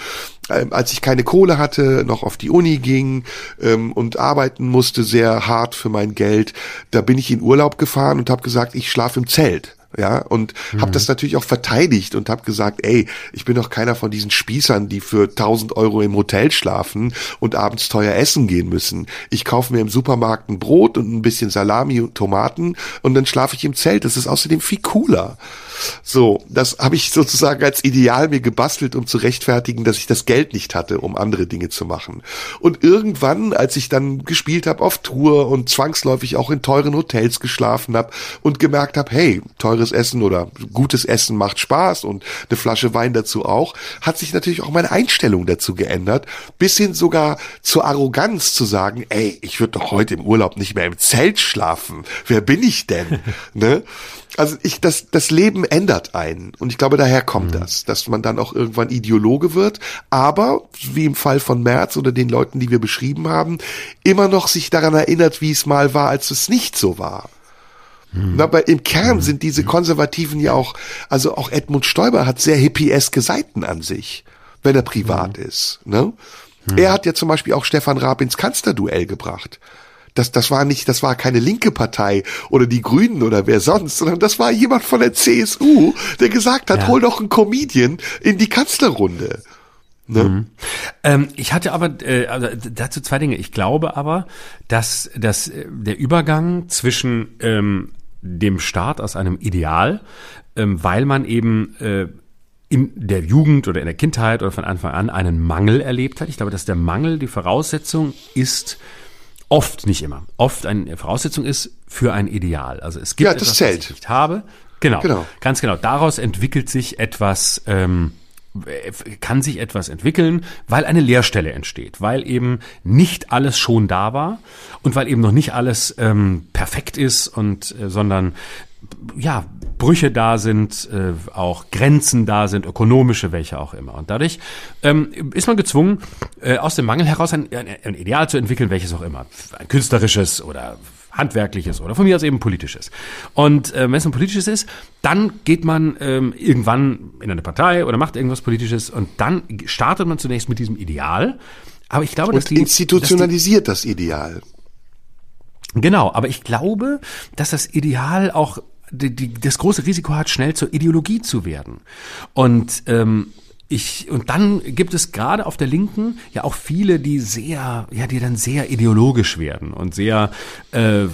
Ähm, als ich keine Kohle hatte, noch auf die Uni ging ähm, und arbeiten musste, sehr hart für mein Geld, da bin ich in Urlaub gefahren und habe gesagt, ich schlafe im Zelt ja, und mhm. habe das natürlich auch verteidigt und habe gesagt, ey, ich bin doch keiner von diesen Spießern, die für 1000 Euro im Hotel schlafen und abends teuer essen gehen müssen. Ich kaufe mir im Supermarkt ein Brot und ein bisschen Salami und Tomaten und dann schlafe ich im Zelt. Das ist außerdem viel cooler. So, das habe ich sozusagen als Ideal mir gebastelt, um zu rechtfertigen, dass ich das Geld nicht hatte, um andere Dinge zu machen. Und irgendwann, als ich dann gespielt habe auf Tour und zwangsläufig auch in teuren Hotels geschlafen habe und gemerkt habe, hey, teures Essen oder gutes Essen macht Spaß und eine Flasche Wein dazu auch, hat sich natürlich auch meine Einstellung dazu geändert, bis hin sogar zur Arroganz zu sagen, ey, ich würde doch heute im Urlaub nicht mehr im Zelt schlafen. Wer bin ich denn? [LAUGHS] ne? Also ich, das, das Leben ändert einen. Und ich glaube, daher kommt mhm. das, dass man dann auch irgendwann Ideologe wird, aber, wie im Fall von Merz oder den Leuten, die wir beschrieben haben, immer noch sich daran erinnert, wie es mal war, als es nicht so war. Mhm. Aber im Kern mhm. sind diese Konservativen ja auch, also auch Edmund Stoiber hat sehr hippieske Seiten an sich, wenn er privat mhm. ist. Ne? Mhm. Er hat ja zum Beispiel auch Stefan Raab ins Kanzlerduell gebracht das, das war nicht, das war keine linke Partei oder die Grünen oder wer sonst, sondern das war jemand von der CSU, der gesagt hat, ja. hol doch einen Comedian in die Kanzlerrunde. Ne? Mhm. Ähm, ich hatte aber äh, also dazu zwei Dinge. Ich glaube aber, dass, dass äh, der Übergang zwischen ähm, dem Staat aus einem Ideal, ähm, weil man eben äh, in der Jugend oder in der Kindheit oder von Anfang an einen Mangel erlebt hat. Ich glaube, dass der Mangel die Voraussetzung ist, oft, nicht immer, oft eine Voraussetzung ist für ein Ideal. Also es gibt ja, das etwas, zählt. was ich nicht habe. Genau, genau, ganz genau. Daraus entwickelt sich etwas, ähm, kann sich etwas entwickeln, weil eine Leerstelle entsteht, weil eben nicht alles schon da war und weil eben noch nicht alles ähm, perfekt ist und äh, sondern ja, Brüche da sind, äh, auch Grenzen da sind, ökonomische, welche auch immer. Und dadurch ähm, ist man gezwungen, äh, aus dem Mangel heraus ein, ein Ideal zu entwickeln, welches auch immer. Ein künstlerisches oder handwerkliches oder von mir aus eben politisches. Und äh, wenn es ein politisches ist, dann geht man ähm, irgendwann in eine Partei oder macht irgendwas Politisches und dann startet man zunächst mit diesem Ideal. Aber ich glaube, und dass die institutionalisiert dass die, das Ideal. Genau, aber ich glaube, dass das Ideal auch die, die, das große Risiko hat, schnell zur Ideologie zu werden. Und ähm, ich, und dann gibt es gerade auf der Linken ja auch viele, die sehr, ja, die dann sehr ideologisch werden und sehr äh,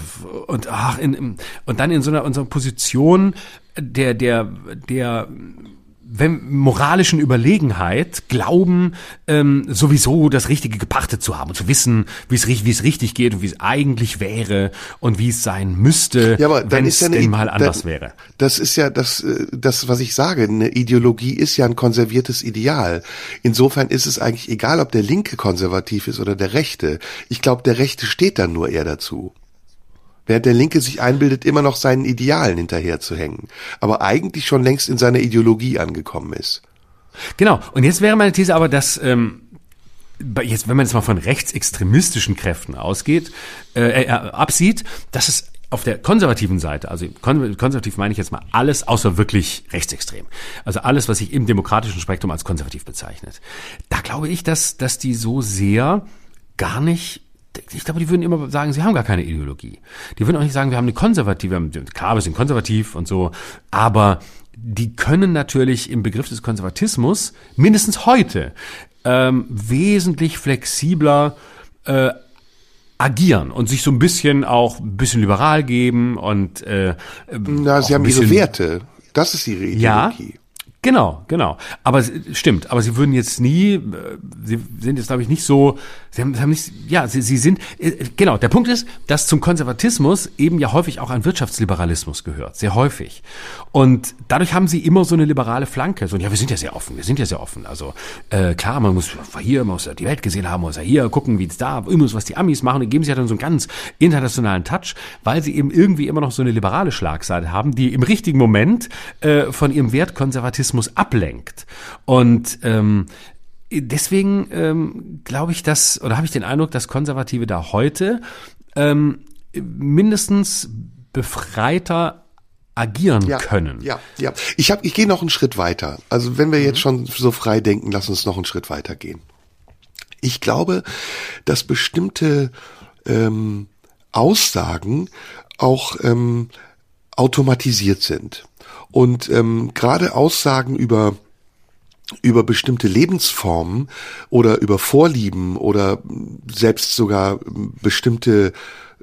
und ach, in, und dann in so einer, in so einer Position der, der, der wenn moralischen Überlegenheit glauben, ähm, sowieso das Richtige gepachtet zu haben und zu wissen, wie es wie es richtig geht und wie es eigentlich wäre und wie es sein müsste, ja, wenn es ja denn mal anders dann, wäre. Das ist ja das, äh, das, was ich sage. Eine Ideologie ist ja ein konserviertes Ideal. Insofern ist es eigentlich egal, ob der Linke konservativ ist oder der Rechte. Ich glaube, der Rechte steht dann nur eher dazu während der Linke sich einbildet, immer noch seinen Idealen hinterherzuhängen, aber eigentlich schon längst in seiner Ideologie angekommen ist. Genau. Und jetzt wäre meine These aber, dass ähm, jetzt, wenn man jetzt mal von rechtsextremistischen Kräften ausgeht, äh, äh, absieht, dass es auf der konservativen Seite, also konservativ meine ich jetzt mal alles außer wirklich rechtsextrem. Also alles, was sich im demokratischen Spektrum als konservativ bezeichnet. Da glaube ich, dass, dass die so sehr gar nicht ich glaube, die würden immer sagen, sie haben gar keine Ideologie. Die würden auch nicht sagen, wir haben eine konservative, klar, wir sind konservativ und so, aber die können natürlich im Begriff des Konservatismus mindestens heute ähm, wesentlich flexibler äh, agieren und sich so ein bisschen auch ein bisschen liberal geben und äh, Na, sie haben ihre Werte. Das ist ihre Ideologie. Ja, Genau, genau. Aber stimmt, aber sie würden jetzt nie, äh, sie sind jetzt, glaube ich, nicht so, sie haben, sie haben nicht, ja, sie, sie sind, äh, genau, der Punkt ist, dass zum Konservatismus eben ja häufig auch ein Wirtschaftsliberalismus gehört, sehr häufig. Und dadurch haben sie immer so eine liberale Flanke. So, ja, wir sind ja sehr offen, wir sind ja sehr offen. Also äh, klar, man muss hier, man muss ja die Welt gesehen haben, man muss ja hier gucken, wie es da, immer was die Amis machen, die geben sich ja dann so einen ganz internationalen Touch, weil sie eben irgendwie immer noch so eine liberale Schlagseite haben, die im richtigen Moment äh, von ihrem Wertkonservatismus Rassismus ablenkt. Und ähm, deswegen ähm, glaube ich, dass, oder habe ich den Eindruck, dass Konservative da heute ähm, mindestens befreiter agieren ja, können. Ja, ja. Ich habe, ich gehe noch einen Schritt weiter. Also wenn wir mhm. jetzt schon so frei denken, lass uns noch einen Schritt weiter gehen. Ich glaube, dass bestimmte ähm, Aussagen auch ähm, automatisiert sind. Und ähm, gerade Aussagen über über bestimmte Lebensformen oder über Vorlieben oder selbst sogar bestimmte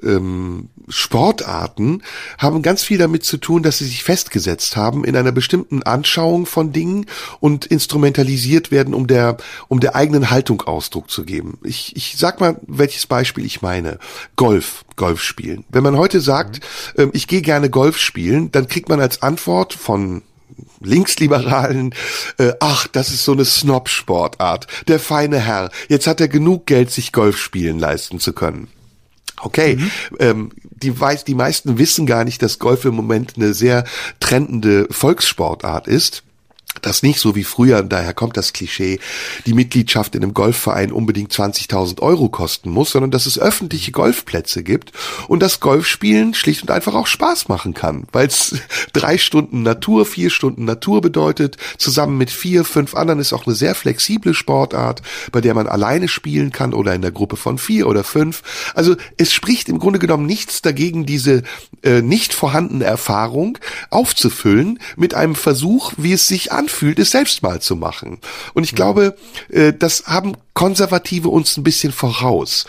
ähm, Sportarten haben ganz viel damit zu tun, dass sie sich festgesetzt haben in einer bestimmten Anschauung von Dingen und instrumentalisiert werden, um der, um der eigenen Haltung Ausdruck zu geben. Ich, ich sag mal, welches Beispiel ich meine. Golf, Golf spielen. Wenn man heute sagt, mhm. ähm, ich gehe gerne Golf spielen, dann kriegt man als Antwort von Linksliberalen, äh, ach, das ist so eine Snob-Sportart. Der feine Herr, jetzt hat er genug Geld, sich Golf spielen leisten zu können. Okay, mhm. ähm, die, weiß, die meisten wissen gar nicht, dass Golf im Moment eine sehr trendende Volkssportart ist das nicht so wie früher, daher kommt das Klischee, die Mitgliedschaft in einem Golfverein unbedingt 20.000 Euro kosten muss, sondern dass es öffentliche Golfplätze gibt und das Golfspielen schlicht und einfach auch Spaß machen kann, weil es [LAUGHS] drei Stunden Natur, vier Stunden Natur bedeutet, zusammen mit vier, fünf anderen ist auch eine sehr flexible Sportart, bei der man alleine spielen kann oder in der Gruppe von vier oder fünf. Also es spricht im Grunde genommen nichts dagegen, diese äh, nicht vorhandene Erfahrung aufzufüllen mit einem Versuch, wie es sich an anfühlt, es selbst mal zu machen. Und ich glaube, äh, das haben Konservative uns ein bisschen voraus.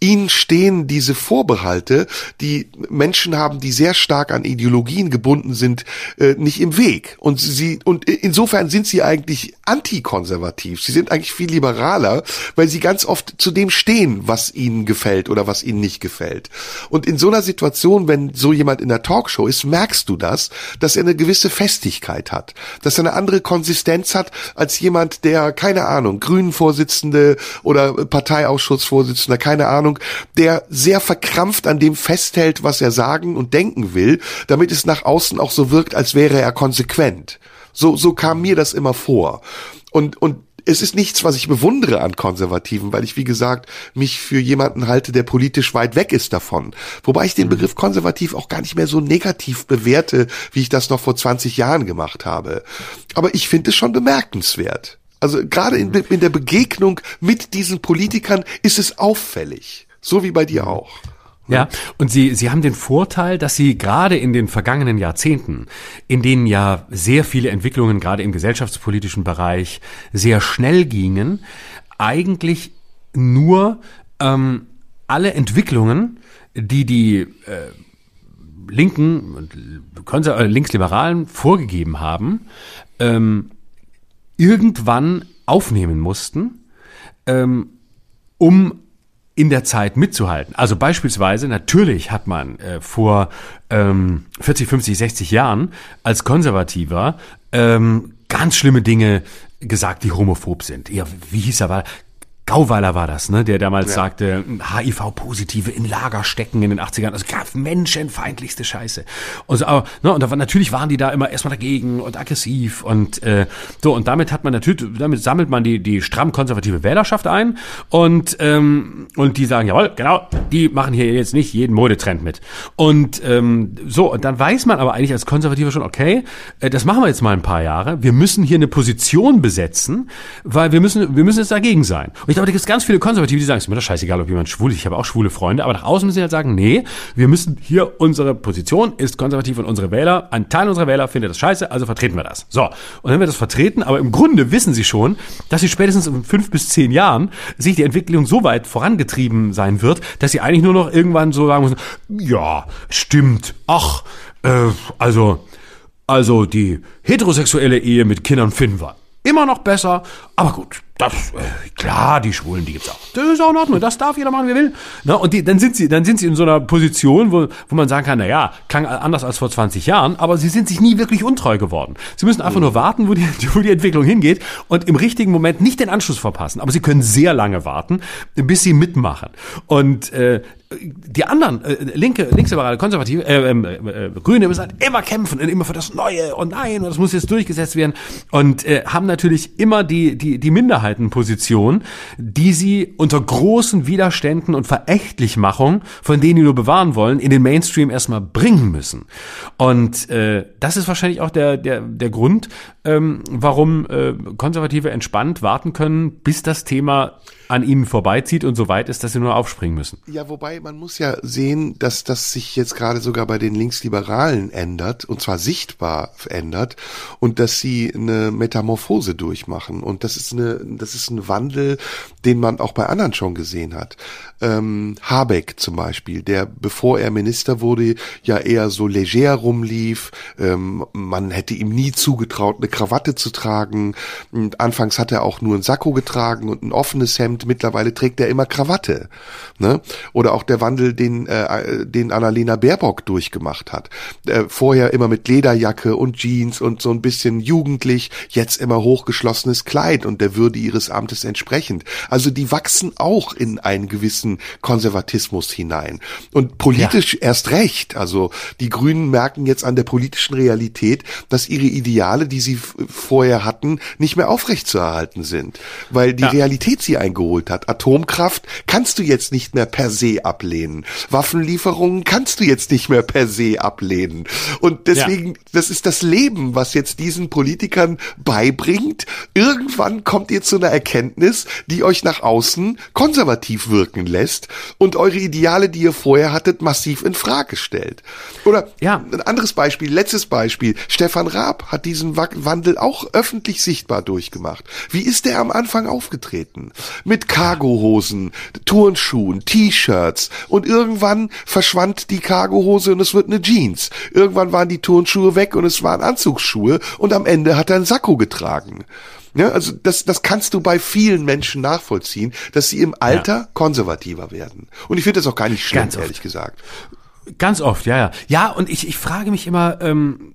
Ihnen stehen diese Vorbehalte, die Menschen haben, die sehr stark an Ideologien gebunden sind, äh, nicht im Weg. Und sie, und insofern sind sie eigentlich antikonservativ. Sie sind eigentlich viel liberaler, weil sie ganz oft zu dem stehen, was ihnen gefällt oder was ihnen nicht gefällt. Und in so einer Situation, wenn so jemand in der Talkshow ist, merkst du das, dass er eine gewisse Festigkeit hat, dass er eine andere Konsistenz hat als jemand, der, keine Ahnung, Grünen-Vorsitzende oder Parteiausschussvorsitzender, keine Ahnung, der sehr verkrampft an dem festhält, was er sagen und denken will, damit es nach außen auch so wirkt, als wäre er konsequent. So, so kam mir das immer vor. Und, und es ist nichts, was ich bewundere an Konservativen, weil ich, wie gesagt, mich für jemanden halte, der politisch weit weg ist davon. Wobei ich den mhm. Begriff konservativ auch gar nicht mehr so negativ bewerte, wie ich das noch vor 20 Jahren gemacht habe. Aber ich finde es schon bemerkenswert. Also gerade in, in der Begegnung mit diesen Politikern ist es auffällig. So wie bei dir auch. Ja, und Sie, Sie haben den Vorteil, dass Sie gerade in den vergangenen Jahrzehnten, in denen ja sehr viele Entwicklungen gerade im gesellschaftspolitischen Bereich sehr schnell gingen, eigentlich nur ähm, alle Entwicklungen, die die äh, Linken und äh, Linksliberalen vorgegeben haben, ähm, irgendwann aufnehmen mussten, ähm, um in der Zeit mitzuhalten. Also beispielsweise, natürlich hat man äh, vor ähm, 40, 50, 60 Jahren als Konservativer ähm, ganz schlimme Dinge gesagt, die homophob sind. Ja, wie hieß er? Gauweiler war das, ne, der damals ja. sagte, HIV-Positive in Lager stecken in den 80ern, also gar menschenfeindlichste Scheiße. Und, so, aber, ne, und da war, natürlich waren die da immer erstmal dagegen und aggressiv und äh, so, und damit hat man natürlich, damit sammelt man die, die stramm konservative Wählerschaft ein und, ähm, und die sagen, jawohl, genau, die machen hier jetzt nicht jeden Modetrend mit. Und ähm, so, und dann weiß man aber eigentlich als Konservativer schon, okay, äh, das machen wir jetzt mal ein paar Jahre, wir müssen hier eine Position besetzen, weil wir müssen, wir müssen jetzt dagegen sein. Und glaube, da gibt es ganz viele Konservative, die sagen, es ist mir doch scheißegal, ob jemand schwul ist. Ich habe auch schwule Freunde, aber nach außen müssen sie halt sagen, nee, wir müssen hier, unsere Position ist konservativ und unsere Wähler, ein Teil unserer Wähler findet das scheiße, also vertreten wir das. So. Und wenn wir das vertreten, aber im Grunde wissen sie schon, dass sie spätestens in fünf bis zehn Jahren sich die Entwicklung so weit vorangetrieben sein wird, dass sie eigentlich nur noch irgendwann so sagen müssen, ja, stimmt, ach, äh, also, also die heterosexuelle Ehe mit Kindern finden wir immer noch besser, aber gut, das, äh, klar, die Schwulen, die gibt's auch. Das ist auch in Ordnung, das darf jeder machen, wie er will. Na, und die, dann sind sie, dann sind sie in so einer Position, wo, wo man sagen kann, na ja, klang anders als vor 20 Jahren, aber sie sind sich nie wirklich untreu geworden. Sie müssen einfach mhm. nur warten, wo die, [LAUGHS] wo die Entwicklung hingeht und im richtigen Moment nicht den Anschluss verpassen. Aber sie können sehr lange warten, bis sie mitmachen. Und äh, die anderen, äh, linke, linksliberale, konservative, äh, äh, äh, Grüne müssen halt immer kämpfen und immer für das Neue und nein, und das muss jetzt durchgesetzt werden und äh, haben natürlich immer die, die, die Minderheitenposition, die sie unter großen Widerständen und Verächtlichmachung, von denen die nur bewahren wollen, in den Mainstream erstmal bringen müssen. Und äh, das ist wahrscheinlich auch der, der, der Grund, ähm, warum äh, Konservative entspannt warten können, bis das Thema an ihnen vorbeizieht und so weit ist, dass sie nur aufspringen müssen. Ja, wobei man muss ja sehen, dass das sich jetzt gerade sogar bei den Linksliberalen ändert und zwar sichtbar ändert und dass sie eine Metamorphose durchmachen und das ist eine, das ist ein Wandel, den man auch bei anderen schon gesehen hat. Ähm, Habeck zum Beispiel, der bevor er Minister wurde, ja eher so leger rumlief. Ähm, man hätte ihm nie zugetraut, eine Krawatte zu tragen. Und anfangs hat er auch nur ein Sakko getragen und ein offenes Hemd mittlerweile trägt er immer Krawatte. Ne? Oder auch der Wandel, den, äh, den Annalena Baerbock durchgemacht hat. Äh, vorher immer mit Lederjacke und Jeans und so ein bisschen jugendlich, jetzt immer hochgeschlossenes Kleid und der Würde ihres Amtes entsprechend. Also die wachsen auch in einen gewissen Konservatismus hinein. Und politisch ja. erst recht. Also die Grünen merken jetzt an der politischen Realität, dass ihre Ideale, die sie vorher hatten, nicht mehr aufrechtzuerhalten sind, weil die ja. Realität sie eingeholt geholt hat. Atomkraft kannst du jetzt nicht mehr per se ablehnen. Waffenlieferungen kannst du jetzt nicht mehr per se ablehnen. Und deswegen, ja. das ist das Leben, was jetzt diesen Politikern beibringt. Irgendwann kommt ihr zu einer Erkenntnis, die euch nach außen konservativ wirken lässt und eure Ideale, die ihr vorher hattet, massiv in Frage stellt. Oder ja. ein anderes Beispiel, letztes Beispiel. Stefan Raab hat diesen Wandel auch öffentlich sichtbar durchgemacht. Wie ist der am Anfang aufgetreten? Mit mit Cargohosen, Turnschuhen, T-Shirts und irgendwann verschwand die Cargohose und es wird eine Jeans. Irgendwann waren die Turnschuhe weg und es waren Anzugsschuhe und am Ende hat er einen Sakko getragen. Ja, also das, das kannst du bei vielen Menschen nachvollziehen, dass sie im Alter ja. konservativer werden. Und ich finde das auch gar nicht schlimm, ehrlich gesagt. Ganz oft, ja, ja. Ja, und ich, ich frage mich immer, ähm,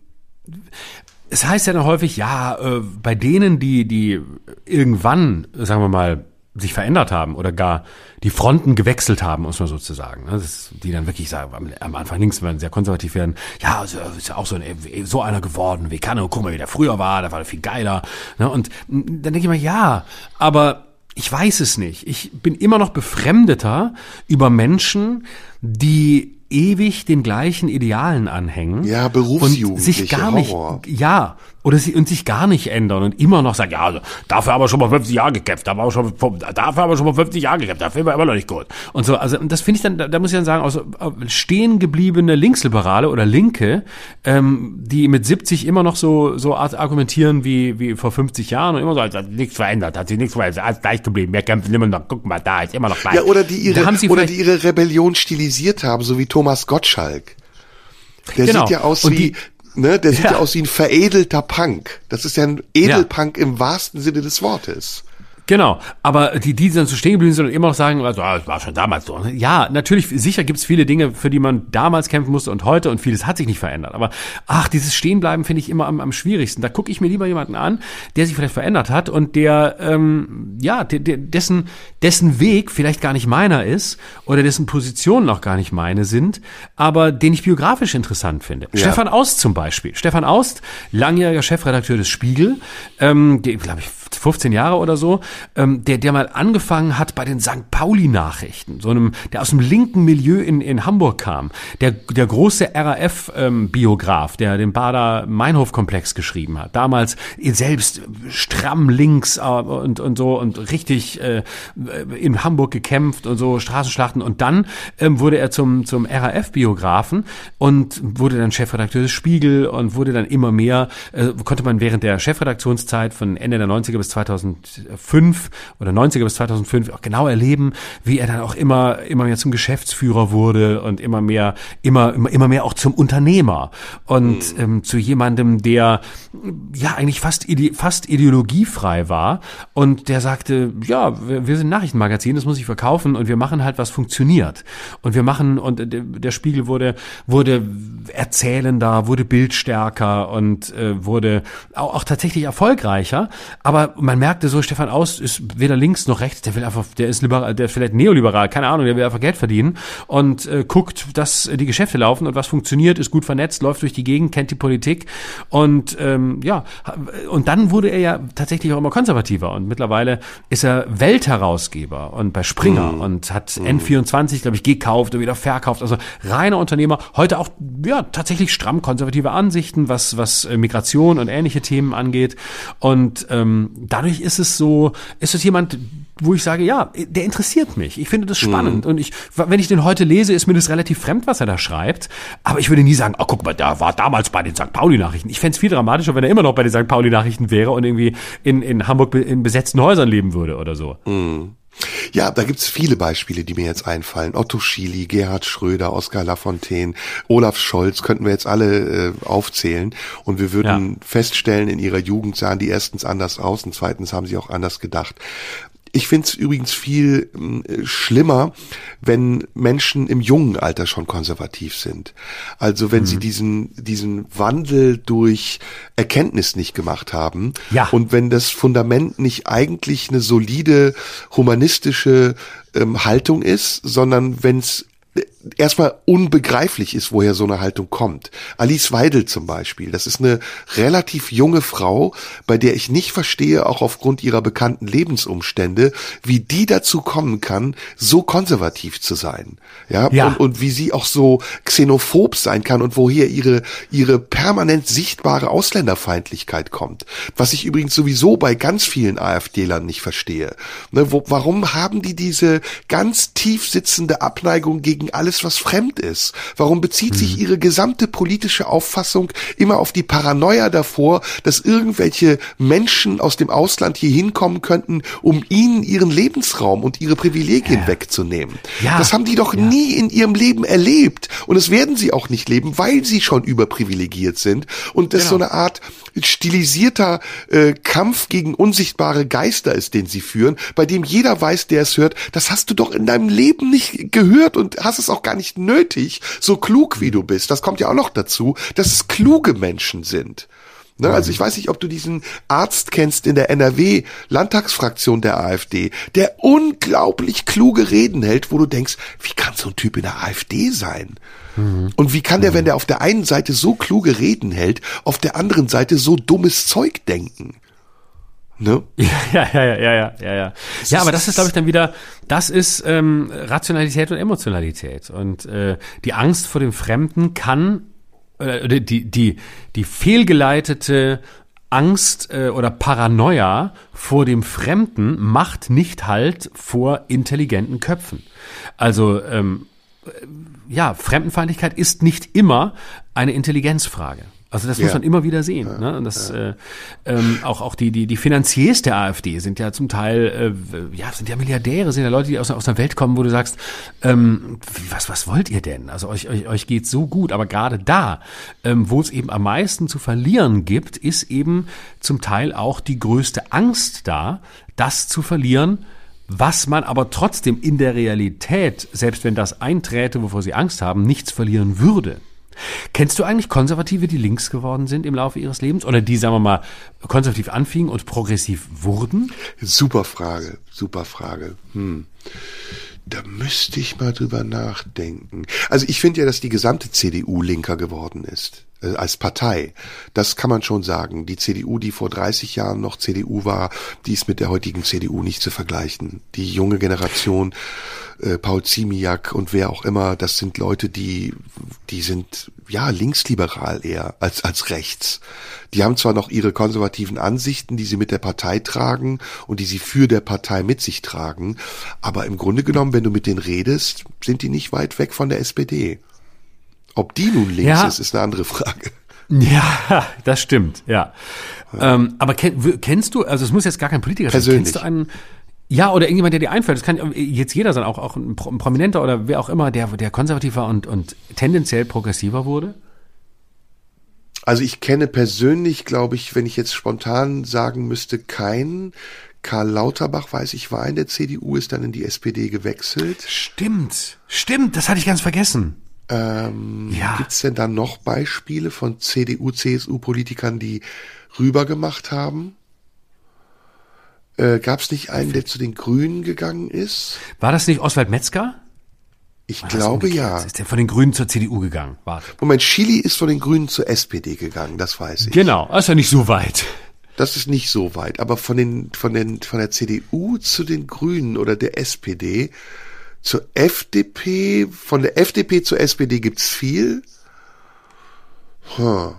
es heißt ja dann häufig, ja, äh, bei denen, die, die irgendwann, sagen wir mal, sich verändert haben oder gar die Fronten gewechselt haben, muss man sozusagen. Ne? Das, die dann wirklich sagen, am Anfang links werden sehr konservativ werden. Ja, also ist ja auch so, ein, so einer geworden wie Kanne. Guck mal, wie der früher war, da war der viel geiler. Ne? Und dann denke ich mir, ja, aber ich weiß es nicht. Ich bin immer noch befremdeter über Menschen, die ewig den gleichen Idealen anhängen. Ja, Berufsjugendliche. Und sich gar nicht, Horror. ja, oder sie und sich gar nicht ändern und immer noch sagen, ja, also, dafür haben wir schon mal 50 Jahre gekämpft, da war schon, dafür haben wir schon mal 50 Jahre gekämpft, dafür war immer noch nicht gut. Und so, also das finde ich dann, da, da, muss ich dann sagen, also stehen gebliebene Linksliberale oder Linke, ähm, die mit 70 immer noch so so argumentieren wie wie vor 50 Jahren und immer so, hat nichts verändert, hat sich nichts verändert, alles gleich geblieben, wir kämpfen immer noch, guck mal, da ist immer noch gleich. Ja, oder die ihre, oder die ihre Rebellion stilisiert haben, so wie Thomas Gottschalk. Der genau. sieht ja aus und wie, Ne, der sieht ja. ja aus wie ein veredelter Punk. Das ist ja ein Edelpunk ja. im wahrsten Sinne des Wortes. Genau, aber die, die dann so stehen geblieben sind und immer noch sagen, also, ah, das war schon damals so. Ja, natürlich, sicher gibt's viele Dinge, für die man damals kämpfen musste und heute und vieles hat sich nicht verändert. Aber ach, dieses Stehenbleiben finde ich immer am, am schwierigsten. Da gucke ich mir lieber jemanden an, der sich vielleicht verändert hat und der, ähm, ja, der, der, dessen, dessen Weg vielleicht gar nicht meiner ist oder dessen Positionen auch gar nicht meine sind, aber den ich biografisch interessant finde. Ja. Stefan Aust zum Beispiel. Stefan Aust, langjähriger Chefredakteur des Spiegel, ähm, glaube ich, 15 Jahre oder so, ähm, der, der mal angefangen hat bei den St. Pauli-Nachrichten, so einem, der aus dem linken Milieu in, in Hamburg kam, der, der große RAF-Biograf, ähm, der den Bader-Meinhof-Komplex geschrieben hat, damals selbst stramm links äh, und, und so und richtig äh, in Hamburg gekämpft und so, Straßenschlachten und dann ähm, wurde er zum, zum RAF-Biografen und wurde dann Chefredakteur des Spiegel und wurde dann immer mehr, äh, konnte man während der Chefredaktionszeit von Ende der 90er bis 2005 oder 90er bis 2005 auch genau erleben, wie er dann auch immer, immer mehr zum Geschäftsführer wurde und immer mehr, immer, immer, immer mehr auch zum Unternehmer und mhm. ähm, zu jemandem, der ja eigentlich fast, ide fast ideologiefrei war und der sagte, ja, wir, wir sind Nachrichtenmagazin, das muss ich verkaufen und wir machen halt, was funktioniert. Und wir machen, und der Spiegel wurde, wurde erzählender, wurde bildstärker und äh, wurde auch, auch tatsächlich erfolgreicher. Aber man merkte so, Stefan Aus ist weder links noch rechts, der will einfach, der ist liberal, der ist vielleicht neoliberal, keine Ahnung, der will einfach Geld verdienen und äh, guckt, dass die Geschäfte laufen und was funktioniert, ist gut vernetzt, läuft durch die Gegend, kennt die Politik und ähm, ja, und dann wurde er ja tatsächlich auch immer konservativer und mittlerweile ist er Weltherausgeber und bei Springer mm. und hat mm. N24, glaube ich, gekauft und wieder verkauft, also reiner Unternehmer, heute auch ja tatsächlich stramm konservative Ansichten, was was äh, Migration und ähnliche Themen angeht und ähm, dadurch ist es so, ist es jemand, wo ich sage, ja, der interessiert mich. Ich finde das spannend. Mhm. Und ich, wenn ich den heute lese, ist mir das relativ fremd, was er da schreibt. Aber ich würde nie sagen, oh, guck mal, der war damals bei den St. Pauli-Nachrichten. Ich fände es viel dramatischer, wenn er immer noch bei den St. Pauli-Nachrichten wäre und irgendwie in, in Hamburg in besetzten Häusern leben würde oder so. Mhm. Ja, da gibt's viele Beispiele, die mir jetzt einfallen. Otto Schily, Gerhard Schröder, Oskar Lafontaine, Olaf Scholz könnten wir jetzt alle äh, aufzählen und wir würden ja. feststellen, in ihrer Jugend sahen die erstens anders aus und zweitens haben sie auch anders gedacht. Ich finde es übrigens viel äh, schlimmer, wenn Menschen im jungen Alter schon konservativ sind. Also wenn mhm. sie diesen, diesen Wandel durch Erkenntnis nicht gemacht haben. Ja. Und wenn das Fundament nicht eigentlich eine solide humanistische ähm, Haltung ist, sondern wenn es erstmal unbegreiflich ist, woher so eine Haltung kommt. Alice Weidel zum Beispiel, das ist eine relativ junge Frau, bei der ich nicht verstehe, auch aufgrund ihrer bekannten Lebensumstände, wie die dazu kommen kann, so konservativ zu sein. Ja, ja. Und, und wie sie auch so xenophob sein kann und woher ihre, ihre permanent sichtbare Ausländerfeindlichkeit kommt. Was ich übrigens sowieso bei ganz vielen AfD-Lern nicht verstehe. Ne, wo, warum haben die diese ganz tief sitzende Abneigung gegen alles alles, was fremd ist? Warum bezieht sich mhm. ihre gesamte politische Auffassung immer auf die Paranoia davor, dass irgendwelche Menschen aus dem Ausland hier hinkommen könnten, um ihnen ihren Lebensraum und ihre Privilegien ja. wegzunehmen? Ja. Das haben die doch ja. nie in ihrem Leben erlebt. Und das werden sie auch nicht leben, weil sie schon überprivilegiert sind. Und das genau. so eine Art stilisierter äh, Kampf gegen unsichtbare Geister ist, den sie führen, bei dem jeder weiß, der es hört, das hast du doch in deinem Leben nicht gehört und hast es auch auch gar nicht nötig, so klug wie du bist. Das kommt ja auch noch dazu, dass es kluge Menschen sind. Ne? Also ich weiß nicht, ob du diesen Arzt kennst in der NRW-Landtagsfraktion der AfD, der unglaublich kluge Reden hält, wo du denkst, wie kann so ein Typ in der AfD sein? Mhm. Und wie kann der, wenn der auf der einen Seite so kluge Reden hält, auf der anderen Seite so dummes Zeug denken? Ne? [LAUGHS] Ja, ja, ja, ja, ja, ja, ja. Ja, aber das ist, glaube ich, dann wieder, das ist ähm, Rationalität und Emotionalität. Und äh, die Angst vor dem Fremden kann, äh, die, die, die fehlgeleitete Angst äh, oder Paranoia vor dem Fremden macht nicht halt vor intelligenten Köpfen. Also ähm, ja, Fremdenfeindlichkeit ist nicht immer eine Intelligenzfrage. Also das ja. muss man immer wieder sehen. Ja. Ne? Und das ja. äh, ähm, auch auch die die die Finanziers der AfD sind ja zum Teil äh, ja sind ja Milliardäre, sind ja Leute, die aus, aus einer Welt kommen, wo du sagst, ähm, was was wollt ihr denn? Also euch euch, euch geht's so gut, aber gerade da, ähm, wo es eben am meisten zu verlieren gibt, ist eben zum Teil auch die größte Angst da, das zu verlieren, was man aber trotzdem in der Realität, selbst wenn das einträte, wovor sie Angst haben, nichts verlieren würde. Kennst du eigentlich Konservative, die links geworden sind im Laufe ihres Lebens oder die, sagen wir mal, konservativ anfingen und progressiv wurden? Super Frage, super Frage. Hm. Da müsste ich mal drüber nachdenken. Also ich finde ja, dass die gesamte CDU linker geworden ist äh, als Partei. Das kann man schon sagen. Die CDU, die vor 30 Jahren noch CDU war, die ist mit der heutigen CDU nicht zu vergleichen. Die junge Generation äh, Paul Ziemiak und wer auch immer, das sind Leute, die, die sind ja linksliberal eher als, als rechts. Die haben zwar noch ihre konservativen Ansichten, die sie mit der Partei tragen und die sie für der Partei mit sich tragen, aber im Grunde genommen, wenn du mit denen redest, sind die nicht weit weg von der SPD. Ob die nun links ja. ist, ist eine andere Frage. [LAUGHS] Ja, das stimmt, ja. ja. Ähm, aber kenn, kennst du, also es muss jetzt gar kein Politiker sein, kennst du einen, ja, oder irgendjemand, der dir einfällt. Das kann jetzt jeder sein, auch, auch ein Prominenter oder wer auch immer, der, der konservativer und, und tendenziell progressiver wurde? Also ich kenne persönlich, glaube ich, wenn ich jetzt spontan sagen müsste, keinen. Karl Lauterbach, weiß ich, war in der CDU, ist dann in die SPD gewechselt. Stimmt, stimmt, das hatte ich ganz vergessen. Ähm, ja. Gibt es denn da noch Beispiele von CDU, CSU-Politikern, die rübergemacht haben? Äh, Gab es nicht einen, der zu den Grünen gegangen ist? War das nicht Oswald Metzger? Ich War glaube ja. Ist der von den Grünen zur CDU gegangen? Warte. Moment, Chili ist von den Grünen zur SPD gegangen, das weiß ich. Genau, ist ja nicht so weit. Das ist nicht so weit, aber von den von den von der CDU zu den Grünen oder der SPD zur FDP, von der FDP zur SPD gibt's viel. Hm.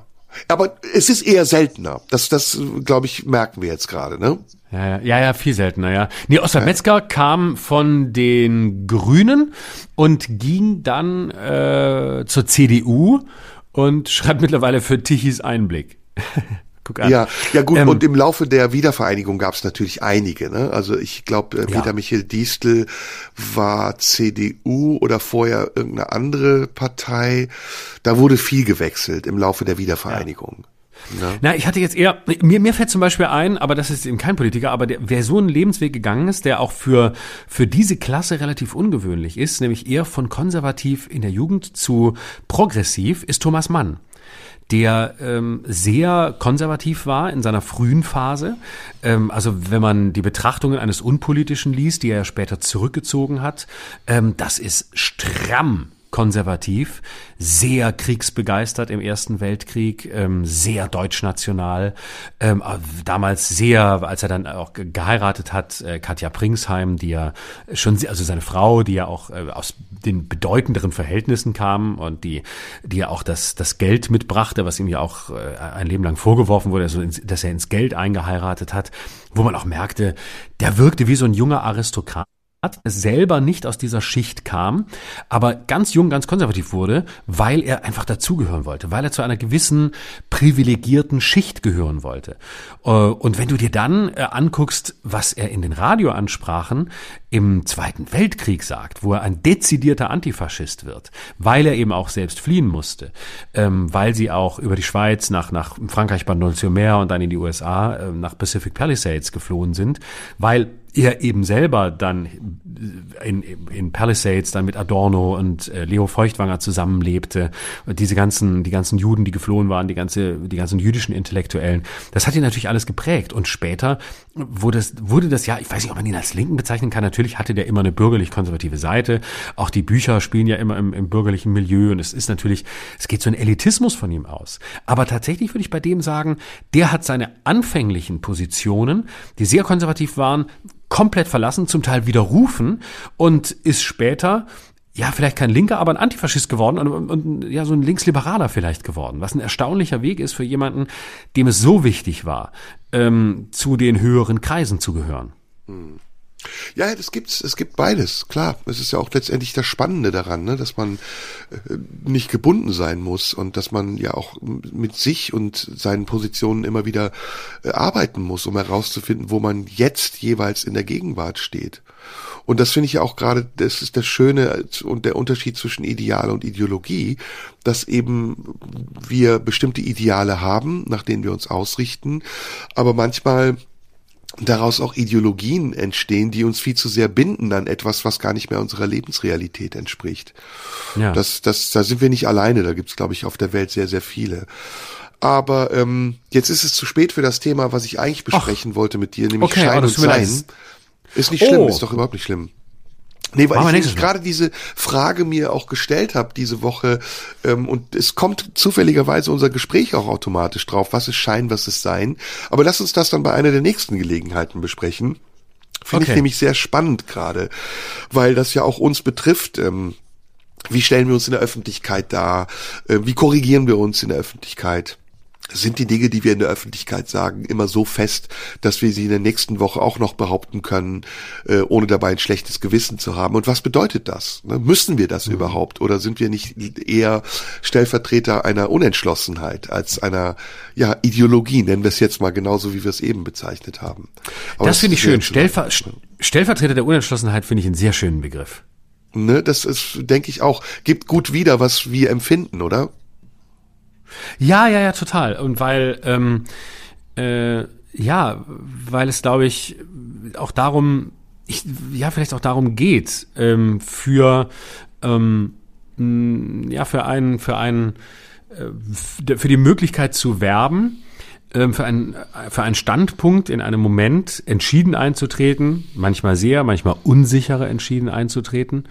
Aber es ist eher seltener. Das, das, glaube ich, merken wir jetzt gerade, ne? Ja, ja, ja, viel seltener, ja. Nee, Oskar ja. Metzger kam von den Grünen und ging dann äh, zur CDU und schreibt mittlerweile für Tichys Einblick. [LAUGHS] Guck an. Ja, ja gut, ähm, und im Laufe der Wiedervereinigung gab es natürlich einige. Ne? Also ich glaube, äh, Peter ja. Michael Diestel war CDU oder vorher irgendeine andere Partei. Da wurde viel gewechselt im Laufe der Wiedervereinigung. Ja. Na, ich hatte jetzt eher, mir, mir fällt zum Beispiel ein, aber das ist eben kein Politiker, aber der, wer so einen Lebensweg gegangen ist, der auch für, für diese Klasse relativ ungewöhnlich ist, nämlich eher von konservativ in der Jugend zu progressiv, ist Thomas Mann der ähm, sehr konservativ war in seiner frühen Phase. Ähm, also wenn man die Betrachtungen eines Unpolitischen liest, die er später zurückgezogen hat, ähm, das ist stramm konservativ, sehr kriegsbegeistert im Ersten Weltkrieg, ähm, sehr deutschnational. Ähm, damals sehr, als er dann auch geheiratet hat, äh, Katja Pringsheim, die ja schon, also seine Frau, die ja auch äh, aus den bedeutenderen Verhältnissen kam und die, die ja auch das, das Geld mitbrachte, was ihm ja auch äh, ein Leben lang vorgeworfen wurde, also ins, dass er ins Geld eingeheiratet hat, wo man auch merkte, der wirkte wie so ein junger Aristokrat selber nicht aus dieser Schicht kam, aber ganz jung, ganz konservativ wurde, weil er einfach dazugehören wollte, weil er zu einer gewissen privilegierten Schicht gehören wollte. Äh, und wenn du dir dann äh, anguckst, was er in den Radioansprachen im Zweiten Weltkrieg sagt, wo er ein dezidierter Antifaschist wird, weil er eben auch selbst fliehen musste, ähm, weil sie auch über die Schweiz nach, nach Frankreich Mer und dann in die USA äh, nach Pacific Palisades geflohen sind, weil er eben selber dann in, in Palisades dann mit Adorno und äh, Leo Feuchtwanger zusammenlebte. Diese ganzen die ganzen Juden, die geflohen waren, die ganze die ganzen jüdischen Intellektuellen, das hat ihn natürlich alles geprägt. Und später wurde das wurde das ja, ich weiß nicht, ob man ihn als Linken bezeichnen kann. Natürlich hatte der immer eine bürgerlich-konservative Seite. Auch die Bücher spielen ja immer im, im bürgerlichen Milieu und es ist natürlich, es geht so ein Elitismus von ihm aus. Aber tatsächlich würde ich bei dem sagen, der hat seine anfänglichen Positionen, die sehr konservativ waren, komplett verlassen, zum Teil widerrufen und ist später ja, vielleicht kein Linker, aber ein Antifaschist geworden und, und, ja, so ein Linksliberaler vielleicht geworden, was ein erstaunlicher Weg ist für jemanden, dem es so wichtig war, ähm, zu den höheren Kreisen zu gehören. Hm. Ja, das gibt's, es gibt beides, klar. Es ist ja auch letztendlich das Spannende daran, ne, dass man äh, nicht gebunden sein muss und dass man ja auch mit sich und seinen Positionen immer wieder äh, arbeiten muss, um herauszufinden, wo man jetzt jeweils in der Gegenwart steht. Und das finde ich ja auch gerade, das ist das Schöne und der Unterschied zwischen Ideal und Ideologie, dass eben wir bestimmte Ideale haben, nach denen wir uns ausrichten, aber manchmal daraus auch Ideologien entstehen, die uns viel zu sehr binden an etwas, was gar nicht mehr unserer Lebensrealität entspricht. Ja. Das, das, da sind wir nicht alleine, da gibt's, glaube ich, auf der Welt sehr, sehr viele. Aber ähm, jetzt ist es zu spät für das Thema, was ich eigentlich besprechen Ach, wollte mit dir, nämlich okay, Schein und Sein. Ist nicht schlimm, oh. ist doch überhaupt nicht schlimm. Nee, weil ich gerade diese Frage mir auch gestellt habe diese Woche ähm, und es kommt zufälligerweise unser Gespräch auch automatisch drauf, was ist Schein, was ist Sein. Aber lass uns das dann bei einer der nächsten Gelegenheiten besprechen. Finde okay. ich nämlich sehr spannend gerade, weil das ja auch uns betrifft. Ähm, wie stellen wir uns in der Öffentlichkeit dar? Äh, wie korrigieren wir uns in der Öffentlichkeit? Sind die Dinge, die wir in der Öffentlichkeit sagen, immer so fest, dass wir sie in der nächsten Woche auch noch behaupten können, äh, ohne dabei ein schlechtes Gewissen zu haben. Und was bedeutet das? Ne? Müssen wir das mhm. überhaupt? Oder sind wir nicht eher Stellvertreter einer Unentschlossenheit als einer ja, Ideologie, nennen wir es jetzt mal genauso, wie wir es eben bezeichnet haben. Aber das, das finde ich schön. Stellver Stellvertreter der Unentschlossenheit finde ich einen sehr schönen Begriff. Ne, das ist, denke ich auch, gibt gut wieder, was wir empfinden, oder? Ja, ja, ja, total. Und weil, ähm, äh, ja, weil es, glaube ich, auch darum, ich, ja, vielleicht auch darum geht, ähm, für, ähm, ja, für einen, für einen, äh, für die Möglichkeit zu werben, ähm, für einen, für einen Standpunkt in einem Moment entschieden einzutreten, manchmal sehr, manchmal unsicherer entschieden einzutreten,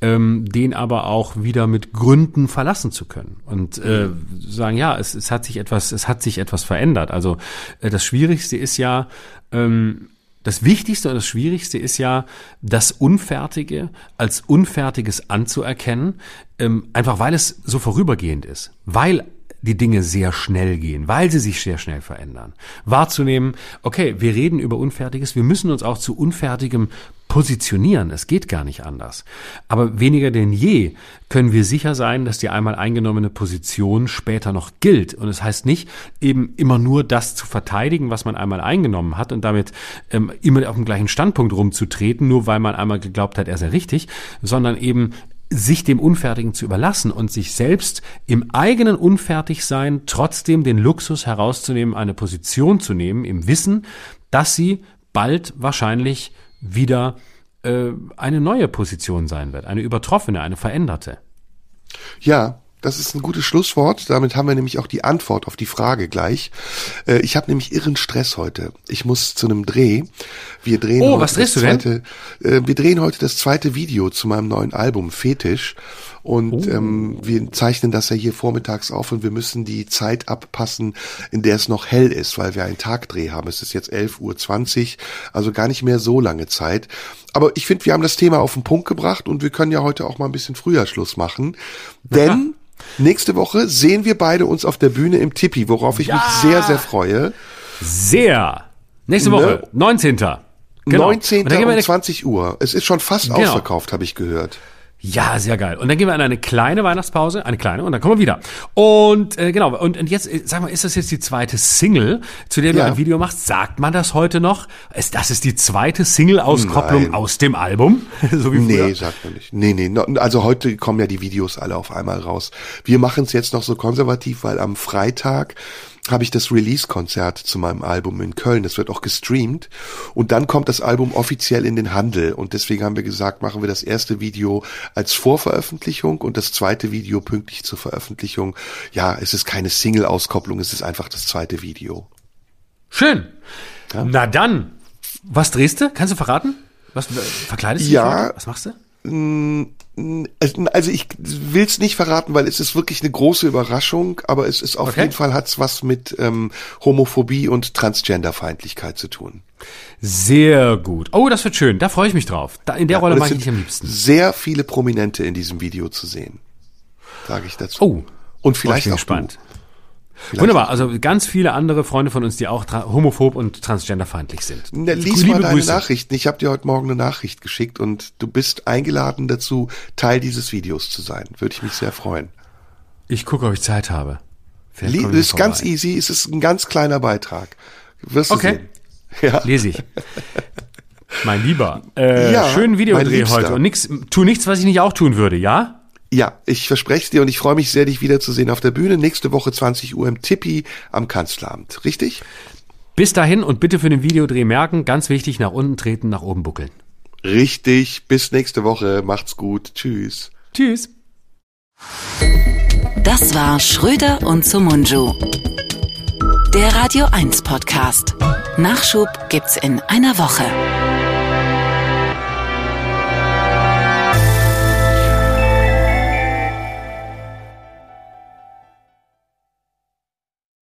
ähm, den aber auch wieder mit Gründen verlassen zu können und äh, sagen, ja, es, es hat sich etwas, es hat sich etwas verändert. Also äh, das Schwierigste ist ja, ähm, das Wichtigste und das Schwierigste ist ja, das Unfertige als Unfertiges anzuerkennen, ähm, einfach weil es so vorübergehend ist, weil die Dinge sehr schnell gehen, weil sie sich sehr schnell verändern. Wahrzunehmen, okay, wir reden über Unfertiges, wir müssen uns auch zu Unfertigem positionieren. Es geht gar nicht anders. Aber weniger denn je können wir sicher sein, dass die einmal eingenommene Position später noch gilt. Und es das heißt nicht, eben immer nur das zu verteidigen, was man einmal eingenommen hat und damit ähm, immer auf dem gleichen Standpunkt rumzutreten, nur weil man einmal geglaubt hat, er sei richtig, sondern eben sich dem Unfertigen zu überlassen und sich selbst im eigenen Unfertigsein trotzdem den Luxus herauszunehmen, eine Position zu nehmen, im Wissen, dass sie bald wahrscheinlich wieder äh, eine neue Position sein wird, eine übertroffene, eine veränderte. Ja, das ist ein gutes Schlusswort. Damit haben wir nämlich auch die Antwort auf die Frage gleich. Äh, ich habe nämlich irren Stress heute. Ich muss zu einem Dreh. Wir drehen oh, was drehst du zweite, denn? Äh, wir drehen heute das zweite Video zu meinem neuen Album Fetisch. Und oh. ähm, wir zeichnen das ja hier vormittags auf und wir müssen die Zeit abpassen, in der es noch hell ist, weil wir einen Tagdreh haben. Es ist jetzt 11.20 Uhr, also gar nicht mehr so lange Zeit. Aber ich finde, wir haben das Thema auf den Punkt gebracht und wir können ja heute auch mal ein bisschen früher Schluss machen. Denn Nächste Woche sehen wir beide uns auf der Bühne im Tippi, worauf ich ja. mich sehr, sehr freue. Sehr. Nächste Woche, ne? 19. Genau. 19. um 20 Uhr. Es ist schon fast genau. ausverkauft, habe ich gehört. Ja, sehr geil. Und dann gehen wir in eine kleine Weihnachtspause, eine kleine, und dann kommen wir wieder. Und äh, genau, und, und jetzt, äh, sag mal, ist das jetzt die zweite Single, zu der du ja. ein Video machst? Sagt man das heute noch? Ist das ist die zweite Single-Auskopplung aus dem Album? [LAUGHS] so wie früher? Nee, sagt man nicht. Nee, nee. Also heute kommen ja die Videos alle auf einmal raus. Wir machen es jetzt noch so konservativ, weil am Freitag habe ich das Release-Konzert zu meinem Album in Köln. Das wird auch gestreamt. Und dann kommt das Album offiziell in den Handel. Und deswegen haben wir gesagt, machen wir das erste Video als Vorveröffentlichung und das zweite Video pünktlich zur Veröffentlichung. Ja, es ist keine Single-Auskopplung, es ist einfach das zweite Video. Schön. Ja. Na dann, was drehst du? Kannst du verraten? Was verkleidest du? Ja. Was machst du? Also ich will es nicht verraten, weil es ist wirklich eine große Überraschung, aber es ist auf okay. jeden Fall hat's was mit ähm, Homophobie und Transgenderfeindlichkeit zu tun. Sehr gut. Oh, das wird schön. Da freue ich mich drauf. Da, in der ja, Rolle mag ich dich am liebsten. Sehr viele Prominente in diesem Video zu sehen, sage ich dazu. Oh, und vielleicht oh, auch gespannt. Vielleicht Wunderbar, also ganz viele andere Freunde von uns, die auch homophob und transgenderfeindlich sind. Na, lies Liebe mal deine Grüße. Nachrichten. Ich habe dir heute Morgen eine Nachricht geschickt und du bist eingeladen dazu, Teil dieses Videos zu sein. Würde ich mich sehr freuen. Ich gucke, ob ich Zeit habe. Vielleicht Li kommen wir ist ganz easy, es ist ein ganz kleiner Beitrag. Wirst du Okay. sehen. Ja. [LAUGHS] Lese ich. Mein Lieber, äh, Ja, schönen Videodreh heute und nix, tu nichts, was ich nicht auch tun würde, ja? Ja, ich verspreche es dir und ich freue mich sehr, dich wiederzusehen auf der Bühne. Nächste Woche 20 Uhr im Tippi am Kanzleramt. Richtig? Bis dahin und bitte für den Videodreh merken, ganz wichtig, nach unten treten, nach oben buckeln. Richtig. Bis nächste Woche. Macht's gut. Tschüss. Tschüss. Das war Schröder und Sumunju. Der Radio 1 Podcast. Nachschub gibt's in einer Woche.